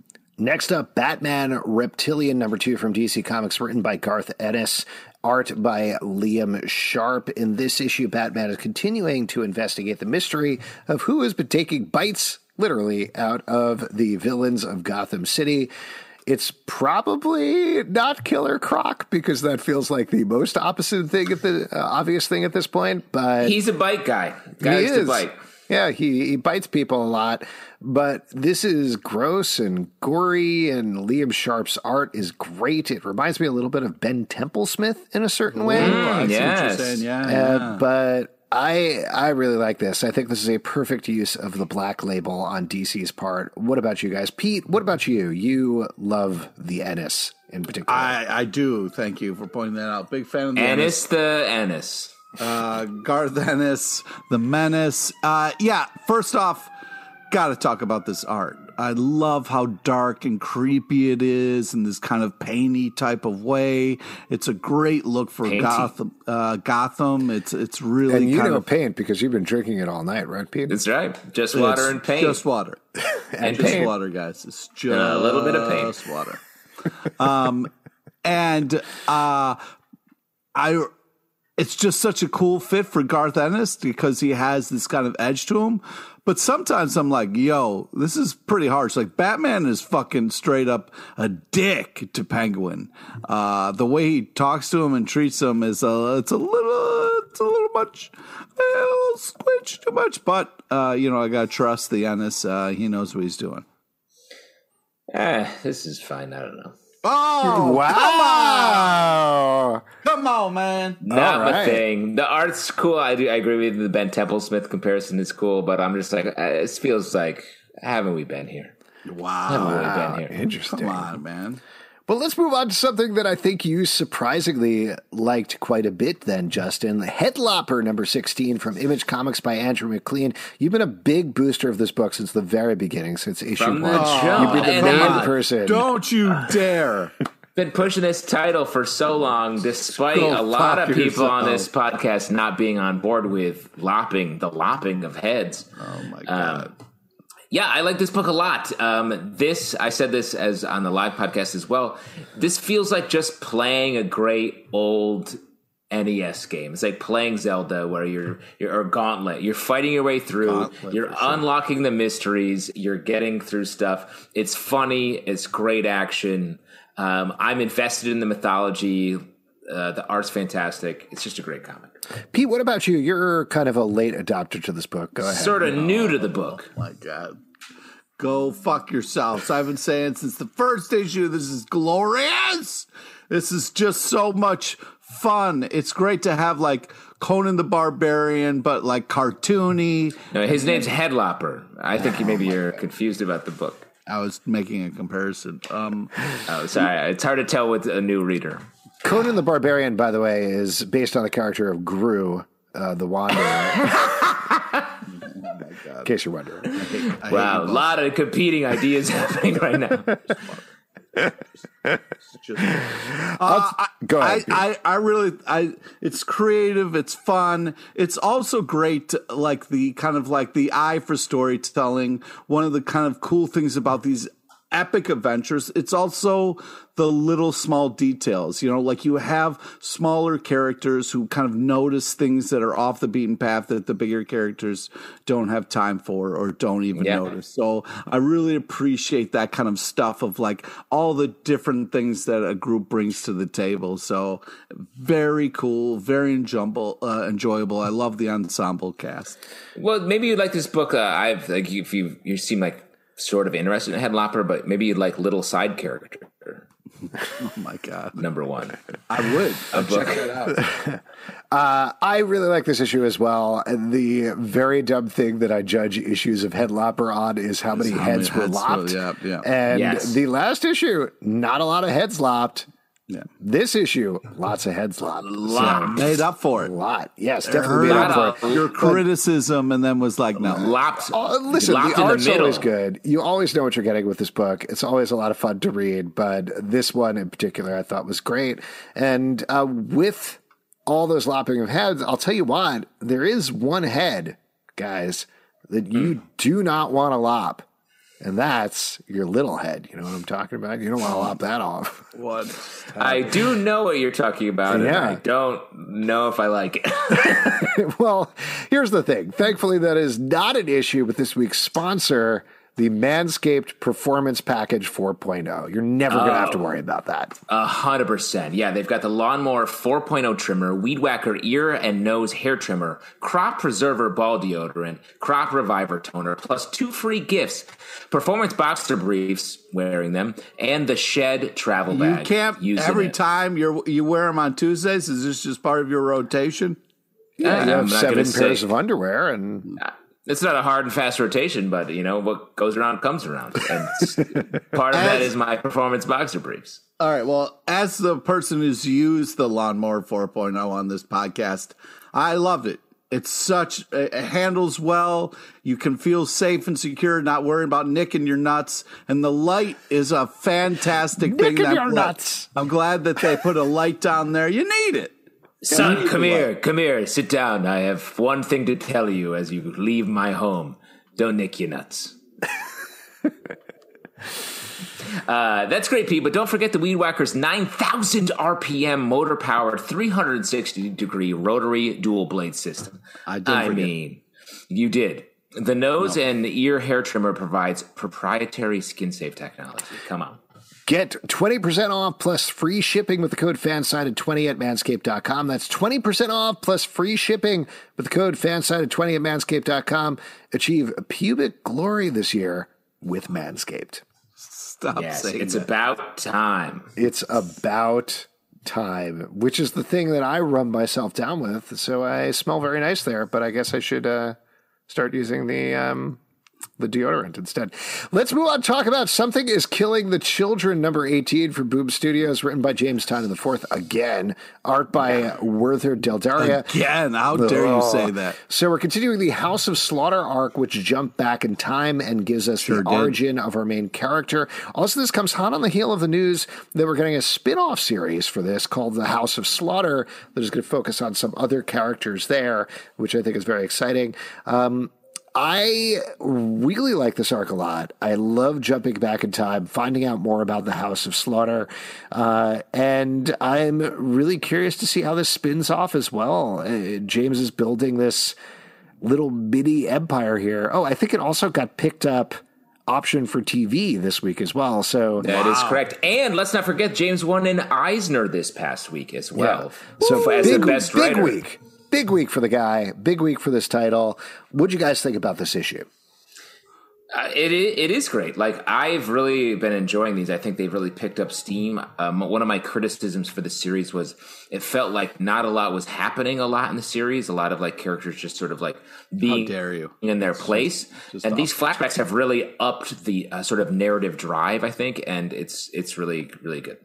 Next up, Batman Reptilian number two from DC Comics, written by Garth Ennis, art by Liam Sharp. In this issue, Batman is continuing to investigate the mystery of who has been taking bites, literally, out of the villains of Gotham City. It's probably not Killer Croc because that feels like the most opposite thing at the uh, obvious thing at this point. But he's a bite guy. Guy he is. bite. Yeah, he, he bites people a lot, but this is gross and gory, and Liam Sharp's art is great. It reminds me a little bit of Ben Templesmith in a certain way. Mm, yes. Yeah, uh, yeah. But I I really like this. I think this is a perfect use of the black label on DC's part. What about you guys, Pete? What about you? You love the Ennis in particular. I I do. Thank you for pointing that out. Big fan of the Ennis. Ennis the Ennis. Uh, Garth Ennis, The Menace. Uh, yeah, first off, got to talk about this art. I love how dark and creepy it is in this kind of painty type of way. It's a great look for Painty. Gotham. Uh, Gotham. It's it's really And you kind know of paint because you've been drinking it all night, right, Pete? That's right. Just water it's and paint. Just water. and just paint. water, guys. It's just a little bit of paint. Just water. um, and uh, I, it's just such a cool fit for Garth Ennis because he has this kind of edge to him. But sometimes I'm like, yo, this is pretty harsh. Like Batman is fucking straight up a dick to Penguin. Uh, the way he talks to him and treats him is a, it's a little, it's a little much, a little squinch too much. But uh, you know, I gotta trust the Ennis. Uh, he knows what he's doing. Ah, this is fine. I don't know. Oh, wow! come on, man. Not All my right. thing. The art's cool. I do. I agree with. The Ben Templesmith comparison is cool, but I'm just like, uh, it feels like, haven't we been here? Wow. Haven't Wow. we Wow, been here? interesting. Come on, man. Well, let's move on to something that I think you surprisingly liked quite a bit then, Justin. The headlopper number 16 from Image Comics by Andrew Maclean. You've been a big booster of this book since the very beginning, since issue From one. jump. You've been the And main I- person. Don't you dare. Been pushing this title for so long, despite Go a lot of people on this podcast not being on board with lopping the lopping of heads. Oh my um, god. Yeah, I like this book a lot. Um, this, I said this as on the live podcast as well. This feels like just playing a great old NES game. It's like playing Zelda, where you're you're or Gauntlet. You're fighting your way through. Gauntlet, you're sure. unlocking the mysteries. You're getting through stuff. It's funny. It's great action. Um, I'm invested in the mythology. Uh, the art's fantastic. It's just a great comic. Pete, what about you? You're kind of a late adopter to this book. Go ahead. Sort of new to the book. my god. Go fuck yourselves. I've been saying since the first issue, this is glorious. This is just so much fun. It's great to have like Conan the Barbarian, but like cartoony. No, his name's Headlopper. I think you maybe you're confused about the book. I was making a comparison. Um, Oh, sorry. It's hard to tell with a new reader. Conan the Barbarian, by the way, is based on the character of Groo, uh, the Wanderer. In case you're wondering. Wow, a lot of competing ideas happening right now. Go I, ahead. Pete. I, I really, I, it's creative, it's fun. It's also great, like the kind of like the eye for storytelling. One of the kind of cool things about these epic adventures, it's also the little small details, you know, like you have smaller characters who kind of notice things that are off the beaten path that the bigger characters don't have time for or don't even Yeah. notice. So I really appreciate that kind of stuff of like all the different things that a group brings to the table. So very cool, very enjoyable. Uh, enjoyable. I love the ensemble cast. Well, maybe you'd like this book. Uh, I've like if you you seem like sort of interested in Headlopper, but maybe you'd like little side character Oh my god, number one. I would. A book. Uh, I really like this issue as well. The very dumb thing that I judge issues of Headlopper on is how many how many heads were heads were- lopped. yeah, yeah. And Yes. the last issue, not a lot of heads lopped. Yeah, This issue, lots of heads lopped. Lopped. made up for it. A lot. Yes, definitely made up for it. Your criticism, and then was like, no. Lopped. Uh, listen, lopped the in art's the always good. You always know what you're getting with this book. It's always a lot of fun to read, but this one in particular I thought was great. And uh, with all those lopping of heads, I'll tell you what, there is one head, guys, that you do not want to lop. And that's your little head. You know what I'm talking about? You don't want to lop that off. What? I do know what you're talking about, and Yeah. I don't know if I like it. well, here's the thing. Thankfully, that is not an issue with this week's sponsor, the Manscaped Performance Package 4.0. You're never going to have to oh. worry about that. A hundred percent. Yeah, they've got the lawnmower 4.0 trimmer, weed whacker ear and nose hair trimmer, crop preserver ball deodorant, crop reviver toner, plus two free gifts: performance boxer briefs, wearing them, and the shed travel bag. You can't using every it. time you you wear them on Tuesdays. Is this just part of your rotation? Yeah, You I'm have not seven gonna pairs say- of underwear, and It's not a hard and fast rotation, but you know what goes around comes around, and part of that As- is my performance boxer briefs. All right. Well, as the person who's used the lawnmower 4.0 on this podcast, I loved it. It's such it handles well. You can feel safe and secure, not worrying about nicking your nuts. And the light is a fantastic thing. Nicking that your nuts. I'm glad that they put a light down there. You need it. Son, come here, come here, sit down. I have one thing to tell you as you leave my home. Don't nick your nuts. Uh, that's great, Pete. But don't forget the Weed Whacker's 9,000 RPM motor powered 360 degree rotary dual blade system. I did I forget. mean, you did. The nose and ear hair trimmer provides proprietary skin safe technology. Come on. Get 20% off plus free shipping with the code FANSIDED20 at manscaped.com. That's 20% off plus free shipping with the code FANSIDED20 at manscaped.com. Achieve pubic glory this year with Manscaped. Stop Yes, saying it's that. about time. It's about time, which is the thing that I rub myself down with. So I smell very nice there, but I guess I should uh, start using the um, the deodorant instead. Let's move on. Talk about something is killing the children. Number eighteen from Boom Studios, written by James Tynion the Fourth again. Art by Werther Dell'edera. Again, how dare you Oh. say that? So we're continuing the House of Slaughter arc, which jumped back in time and gives us the did. origin of our main character. Also, this comes hot on the heel of the news that we're getting a spin-off series for this called The House of Slaughter that is going to focus on some other characters there, which I think is very exciting. Um, I really like this arc a lot. I love jumping back in time, finding out more about the House of Slaughter, uh, and I'm really curious to see how this spins off as well. Uh, James is building this little mini empire here. Oh, I think it also got picked up option for TV this week as well. So That is correct. And let's not forget James won an Eisner this past week as well. So as big, the best big writer. week, big week for the guy. Big week for this title. What'd you guys think about this issue? Uh, it it is great. Like I've really been enjoying these. I think they've really picked up steam. Um, one of my criticisms for the series was it felt like not a lot was happening a lot in the series. A lot of like characters just sort of like being dare you. in their place. and these flashbacks have really upped the uh, sort of narrative drive. I think, and it's it's really really good.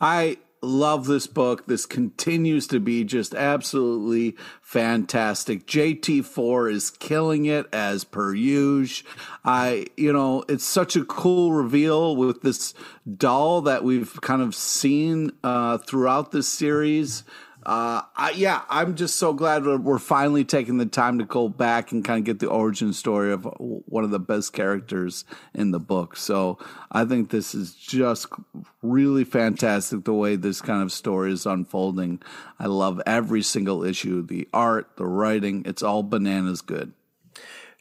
I love this book. This continues to be just absolutely fantastic. JT4 is killing it as per usual. I, you know, it's such a cool reveal with this doll that we've kind of seen uh, throughout this series. Uh, I, yeah, I'm just so glad we're, finally taking the time to go back and kind of get the origin story of one of the best characters in the book. So I think this is just really fantastic the way this kind of story is unfolding. I love every single issue, the art, the writing, it's all bananas good.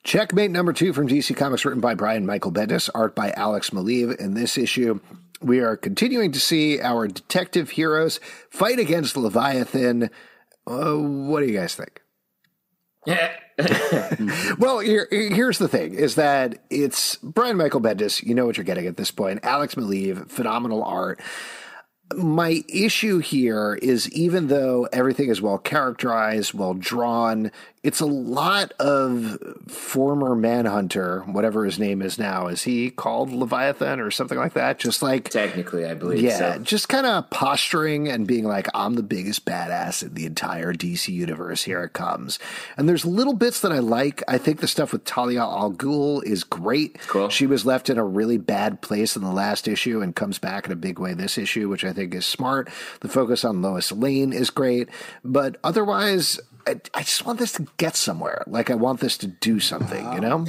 Checkmate number two from DC Comics, written by Brian Michael Bendis, art by Alex Maleev. In this issue, we are continuing to see our detective heroes fight against Leviathan. Uh, what do you guys think? Yeah. Well, here, here's the thing: is that it's Brian Michael Bendis. You know what you're getting at this point. Alex Maleev, phenomenal art. My issue here is even though everything is well characterized, well drawn, it's a lot of former Manhunter, whatever his name is now. Is he called Leviathan or something like that? Just like Technically, I believe. yeah, so. just kind of posturing and being like, I'm the biggest badass in the entire DC universe. Here it comes. And there's little bits that I like. I think the stuff with Talia al Ghul is great. Cool. She was left in a really bad place in the last issue and comes back in a big way this issue, which I think is smart. The focus on Lois Lane is great. But otherwise, I, I just want this to get somewhere. Like, I want this to do something, you uh-huh. know?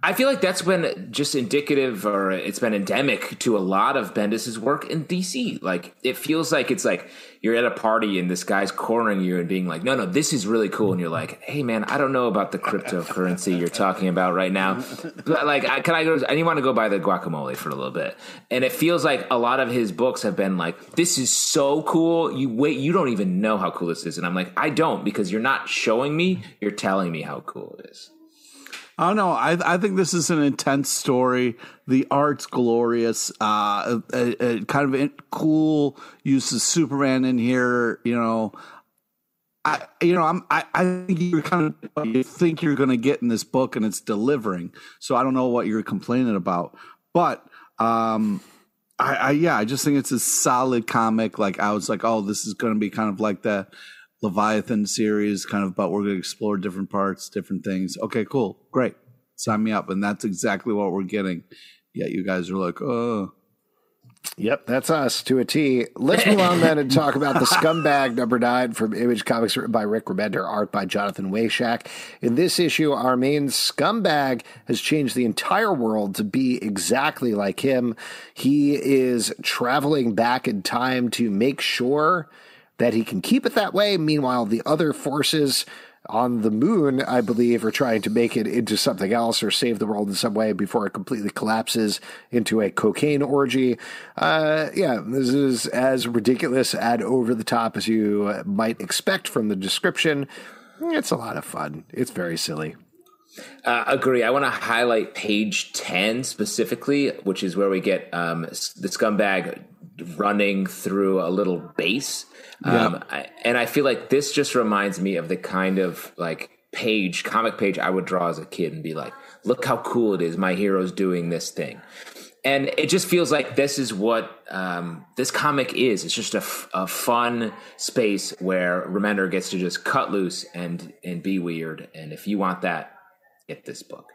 I feel like that's been just indicative, or it's been endemic to a lot of Bendis's work in DC. Like it feels like it's like you're at a party and this guy's cornering you and being like, "No, no, this is really cool," and you're like, "Hey, man, I don't know about the cryptocurrency you're talking about right now, but like, I, can I go? I want to go buy the guacamole for a little bit." And it feels like a lot of his books have been like, "This is so cool. You wait, you don't even know how cool this is," and I'm like, "I don't because you're not showing me. You're telling me how cool it is." Oh no, I I think this is an intense story. The art's glorious. Uh, a, a kind of cool use of Superman in here. You know, I you know I'm I, I think you're kind of you think you're going to get in this book and it's delivering. So I don't know what you're complaining about, but um. I, I yeah, I just think it's a solid comic. Like I was like, oh, this is going to be kind of like the Leviathan series, kind of, but we're going to explore different parts, different things. Okay, cool, great, sign me up, and that's exactly what we're getting. Yet you guys are like, oh. Yep, that's us to a T. Let's move on then and talk about the Scumbag number nine from Image Comics, written by Rick Remender, art by Jonathan Wayshak. In this issue, our main scumbag has changed the entire world to be exactly like him. He is traveling back in time to make sure that he can keep it that way. Meanwhile, the other forces on the moon, I believe, are trying to make it into something else or save the world in some way before it completely collapses into a cocaine orgy. Uh, yeah, this is as ridiculous and over the top as you might expect from the description. It's a lot of fun. It's very silly. Uh, agree. I want to highlight page 10 specifically, which is where we get um, the scumbag running through a little base. Um, I, and I feel like this just reminds me of the kind of like page, comic page I would draw as a kid and be like, look how cool it is. My hero's doing this thing. And it just feels like this is what um, this comic is. It's just a, f- a fun space where Remender gets to just cut loose and and be weird. And if you want that, get this book.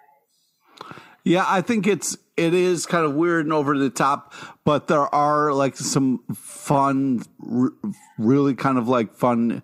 Yeah, I think it's it is kind of weird and over the top, but there are like some fun, r- really kind of like fun,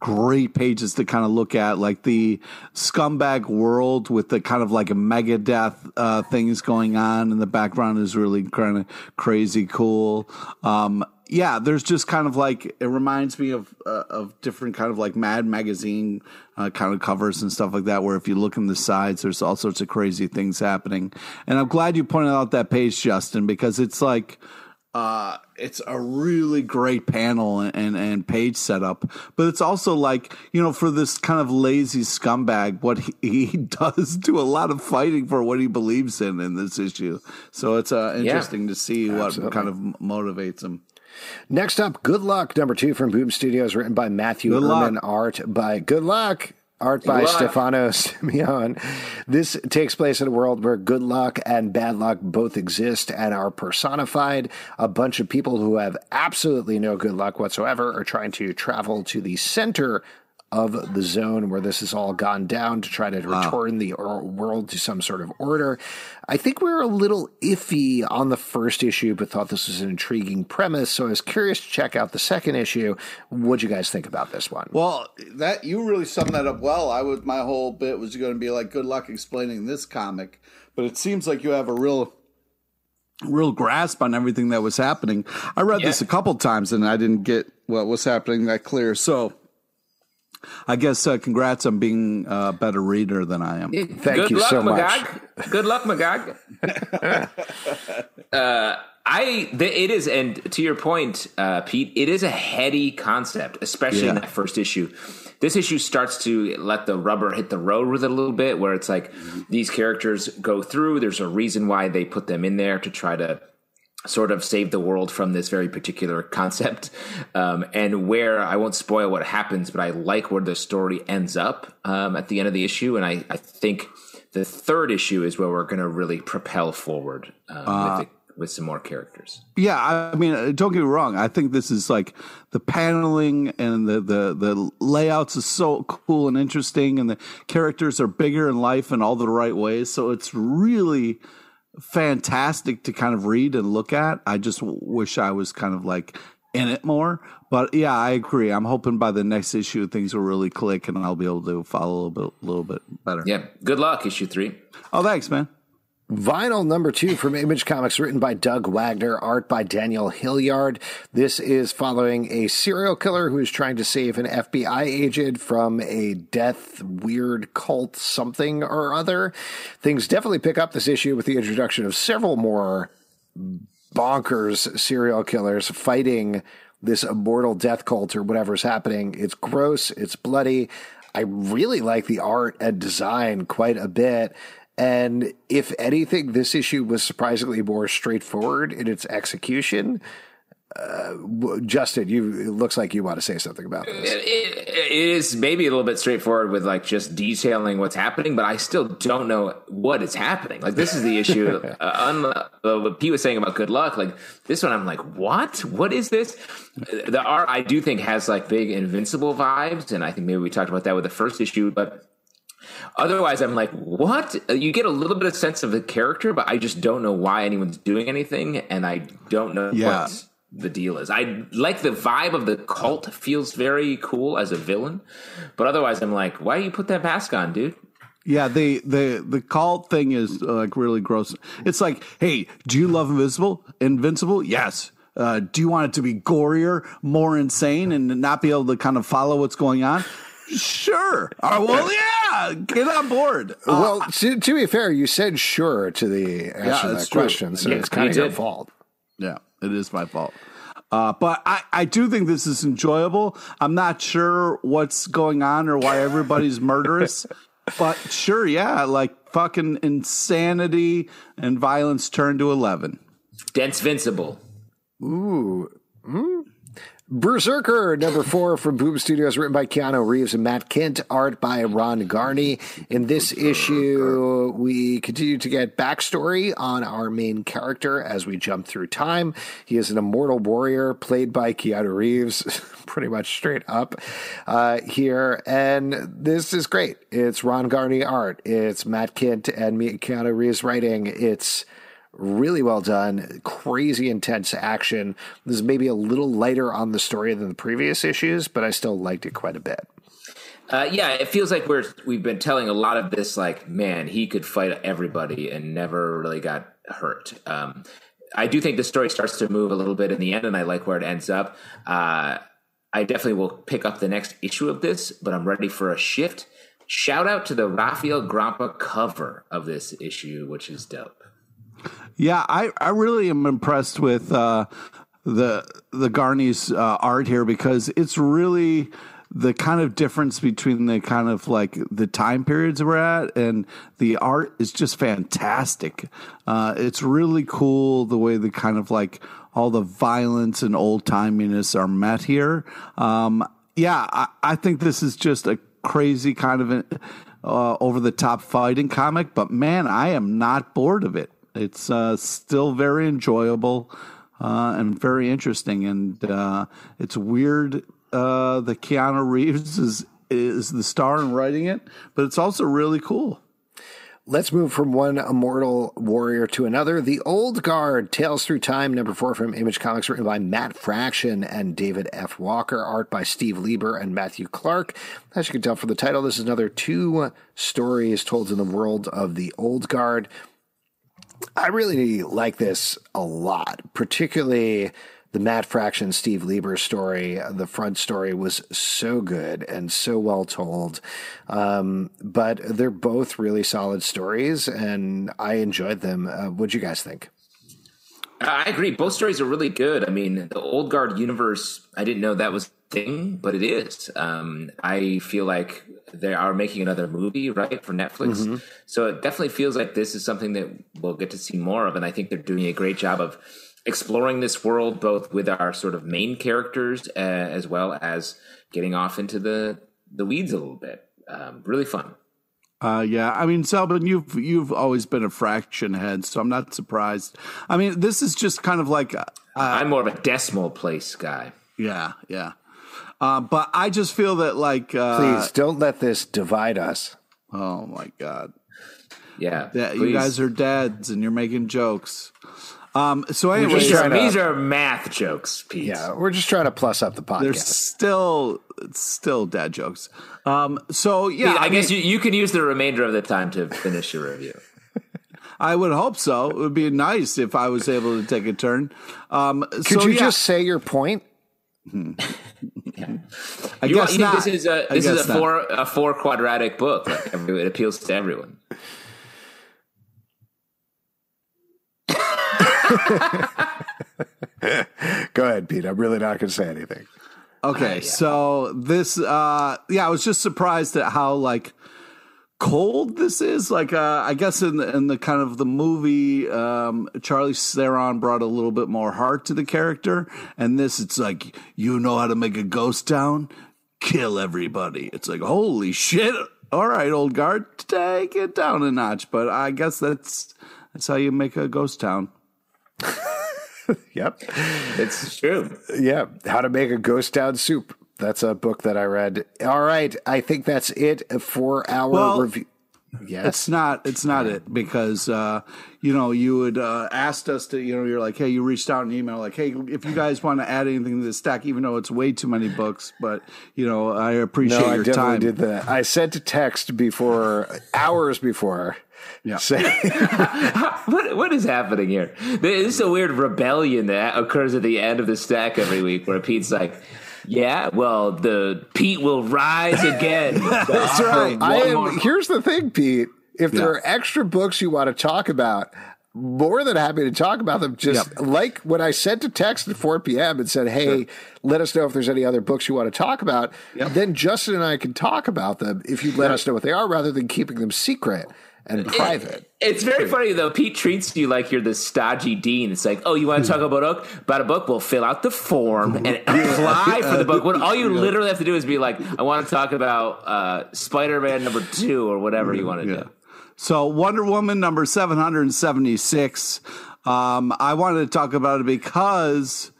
great pages to kind of look at, like the scumbag world with the kind of like a Megadeth uh, things going on in the background is really kind of crazy cool. Um, yeah, there's just kind of like it reminds me of uh, of different kind of like Mad magazine uh, kind of covers and stuff like that. Where if you look in the sides, there's all sorts of crazy things happening. And I'm glad you pointed out that page, Justin, because it's like uh, it's a really great panel and, and, and page setup, but it's also like you know for this kind of lazy scumbag, what he, he does do a lot of fighting for what he believes in in this issue. So it's uh, interesting yeah, to see absolutely. what kind of motivates him. Next up, Good Luck, number two from Boom Studios, written by Matthew Good luck. art by Good Luck. Art by Stefano Simeone. This takes place in a world where good luck and bad luck both exist and are personified. A bunch of people who have absolutely no good luck whatsoever are trying to travel to the center of the zone where this has all gone down to try to return the world to some sort of order. I think we were a little iffy on the first issue, but thought this was an intriguing premise. So I was curious to check out the second issue. What'd you guys think about this one? Well, that you really summed that up well. I would my whole bit was going to be like, good luck explaining this comic, but it seems like you have a real real grasp on everything that was happening. I read yeah. this a couple times and I didn't get what was happening that clear. So I guess uh, congrats on being a better reader than I am. Thank Good you luck, so Magog. much. Good luck, Magog. uh, I it is, and to your point, uh, Pete, it is a heady concept, especially yeah. in that first issue. This issue starts to let the rubber hit the road with it a little bit, where it's like these characters go through. There's a reason why they put them in there to try to sort of save the world from this very particular concept. Um, and where i won't spoil what happens but i like where the story ends up um, at the end of the issue. And I, I, think the third issue is where we're going to really propel forward um, uh, with, with some more characters. Yeah i mean uh, don't get me wrong. I think this is like the paneling and the, the the layouts is so cool and interesting and the characters are bigger in life in all the right ways. So it's really fantastic to kind of read and look at. I just wish I was kind of like in it more. But yeah, I agree. I'm hoping by the next issue things will really click and I'll be able to follow a little bit, little bit better. Yeah. Good luck, issue three. Oh, thanks, man. Vinyl number two from Image Comics, written by Doug Wagner, art by Daniel Hilliard. This is following a serial killer who is trying to save an FBI agent from a death weird cult something or other. Things definitely pick up this issue with the introduction of several more bonkers serial killers fighting this immortal death cult or whatever's happening. It's gross, it's bloody. I really like the art and design quite a bit. And if anything, this issue was surprisingly more straightforward in its execution. Justin, you it looks like you want to say something about this. It, it, it is maybe a little bit straightforward with like just detailing what's happening, but I still don't know what is happening. Like this is the issue. uh, un, uh, what Pete was saying about good luck, like this one, I'm like, what? What is this? The art I do think has like big invincible vibes, and I think maybe we talked about that with the first issue, but. Otherwise, I'm like, what? You get a little bit of sense of the character, but I just don't know why anyone's doing anything, and I don't know Yeah. what the deal is. I like the vibe of the cult feels very cool as a villain, but otherwise, I'm like, why do you put that mask on, dude? Yeah, the the the cult thing is uh, like really gross. It's like, hey, do you love Invincible? Invincible? Yes. Uh, do you want it to be gorier, more insane, and not be able to kind of follow what's going on? Sure. Uh, well, yeah, get on board. Uh, well, to, to be fair, you said sure to the answer to that true. question, so Yeah, it's kind you of your fault. Yeah, it is my fault. Uh, but I, I do think this is enjoyable. I'm not sure what's going on or why everybody's murderous. But sure, yeah, like fucking insanity and violence turned to 11. Dense Vincible. Ooh. Hmm. Berserker, number four from Boom Studios, written by Keanu Reeves and Matt Kindt, art by Ron Garney. In this issue, we continue to get backstory on our main character as we jump through time. He is an immortal warrior played by Keanu Reeves, pretty much straight up uh, here. And this is great. It's Ron Garney art, it's Matt Kindt and Keanu Reeves writing. It's really well done crazy intense action this is maybe a little lighter on the story than the previous issues but i still liked it quite a bit Uh, yeah, it feels like we're we've been telling a lot of this. Like, man, he could fight everybody and never really got hurt. Um, I do think the story starts to move a little bit in the end, and I like where it ends up. Uh, I definitely will pick up the next issue of this, but I'm ready for a shift. Shout out to the Rafael Grampá cover of this issue, which is dope. Yeah, I, I really am impressed with uh, the the Garney's uh, art here because it's really the kind of difference between the kind of like the time periods we're at and the art is just fantastic. Uh, it's really cool the way the kind of like all the violence and old timiness are met here. Um, yeah, I, I think this is just a crazy kind of uh, over the top fighting comic, but man, I am not bored of it. It's uh, still very enjoyable uh, and very interesting, and uh, it's weird uh, that Keanu Reeves is is the star in writing it, but it's also really cool. Let's move from one immortal warrior to another. The Old Guard, Tales Through Time, number four from Image Comics, written by Matt Fraction and David F. Walker, art by Steve Lieber and Matthew Clark. As you can tell from the title, this is another two stories told in the world of the Old Guard. I really like this a lot, particularly the Matt Fraction Steve Lieber story. The front story was so good and so well told. Um, but they're both really solid stories, and I enjoyed them. Uh, what'd you guys think? I agree. Both stories are really good. I mean, the Old Guard universe, I didn't know that was thing, but it is. Um, I feel like they are making another movie, right, for Netflix. So it definitely feels like this is something that we'll get to see more of. And I think they're doing a great job of exploring this world, both with our sort of main characters uh, as well as getting off into the, the weeds a little bit. Um, really fun. Uh, yeah, I mean, Zalben, you've you've always been a fraction head, so I'm not surprised. I mean, this is just kind of like, uh, I'm more of a decimal place guy. yeah, yeah. Uh, but I just feel that like, uh, Please don't let this divide us. oh my god, Yeah. that you guys are dads and you're making jokes. Um, so just anyway, These are, to- these are math jokes, Pete. Yeah, we're just trying to plus up the they're podcast. still still dad jokes. Um, so yeah, I, I, guess mean, you, you could use the remainder of the time to finish your review. I would hope so. It would be nice if I was able to take a turn. Um, Could so, you yeah, just say your point? I You, guess you think not. this is a I this is guess a not. four a four quadratic book. Like, every- it appeals to everyone. Go ahead, Pete. I'm really not going to say anything. Okay, so this, uh, yeah, I was just surprised at how like cold this is. Like, uh, I guess in the, in the kind of the movie, um, Charlie Theron brought a little bit more heart to the character, and this it's like you know how to make a ghost town, kill everybody. It's like holy shit. All right, old guard, take it down a notch. But I guess that's that's how you make a ghost town. yep, it's true. Yeah, how to make a ghost town soup. That's a book that I read. All right, I think that's it for our Well, review. Yes, It's not. It's not it because uh, you know you would uh, asked us to. You know, you're like, hey, you reached out an email like, hey, if you guys want to add anything to the stack, even though it's way too many books, but you know, I appreciate no, I your definitely time. did that. I sent a text before hours before. Yeah. What what is happening here? This is a weird rebellion that occurs at the end of the stack every week, where Pete's like, "Yeah, well, the Pete will rise again." That's right. I am. Here's the thing, Pete. If there Yeah. are extra books you want to talk about, more than happy to talk about them. Just Yep. like when I sent a text at 4 p.m. and said, "Hey, let us know if there's any other books you want to talk about." Then Justin and I can talk about them if you let us know what they are, rather than keeping them secret and private. It's very funny though. Pete treats you like you're the stodgy dean. It's like, oh, you want to talk about a book? About a book? We'll fill out the form and apply for the book. All you literally have to do is be like, I want to talk about uh, Spider-Man number two or whatever you want to do. So Wonder Woman number 776. Um, I wanted to talk about it because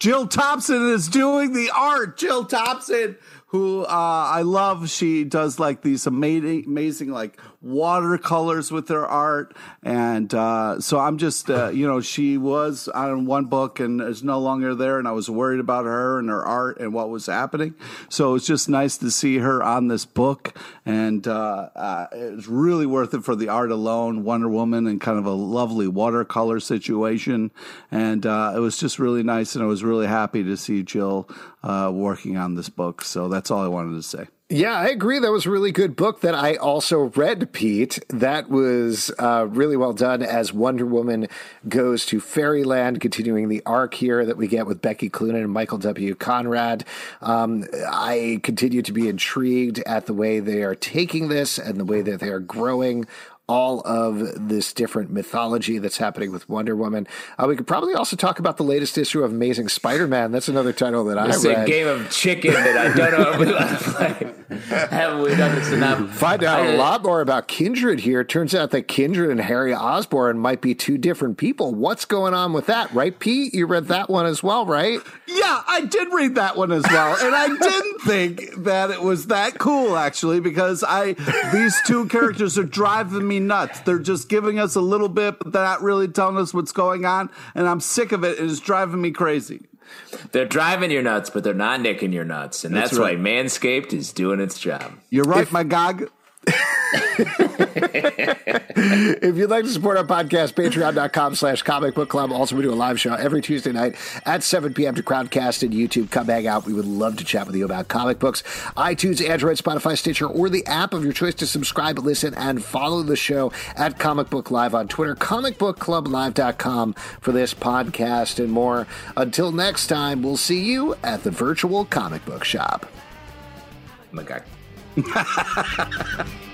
Jill Thompson is doing the art. Jill Thompson, who uh, I love, she does like these amazing, amazing like watercolors with her art, and uh, so I'm just, uh, you know, she was on one book and is no longer there, and I was worried about her and her art and what was happening. So it's just nice to see her on this book, and uh, uh, it's really worth it for the art alone. Wonder Woman and kind of a lovely watercolor situation, and uh, it was just really nice, and I was really happy to see Jill uh, working on this book. So that's all I wanted to say. Yeah, I agree. That was a really good book that I also read, Pete. That was uh, really well done as Wonder Woman goes to Fairyland, continuing the arc here that we get with Becky Cloonan and Michael W. Conrad. Um, I continue to be intrigued at the way they are taking this and the way that they are growing all of this different mythology that's happening with Wonder Woman. Uh, we could probably also talk about the latest issue of Amazing Spider-Man. That's another title that I It's a game of chicken that I don't know if we want to play. Haven't we done this enough? Find out I- a lot more about Kindred here. Turns out that Kindred and Harry Osborn might be two different people. What's going on with that, right, Pete? You read that one as well, right? Yeah, I did read that one as well, and I didn't think that it was that cool actually because I these two characters are driving me nuts. They're just giving us a little bit, but they're not really telling us what's going on, and I'm sick of it. It's driving me crazy. They're driving your nuts, but they're not nicking your nuts, and that's, That's right. why Manscaped is doing its job. You're right, my gog. If you'd like to support our podcast, patreon.com slash comic book club. Also, we do a live show every Tuesday night at 7 p.m. to Crowdcast and YouTube. Come hang out. We would love to chat with you about comic books. iTunes, Android, Spotify, Stitcher, or the app of your choice to subscribe, listen, and follow the show at Comic Book Live on Twitter, comicbookclublive.com for this podcast and more. Until next time, we'll see you at the virtual comic book shop. My guy.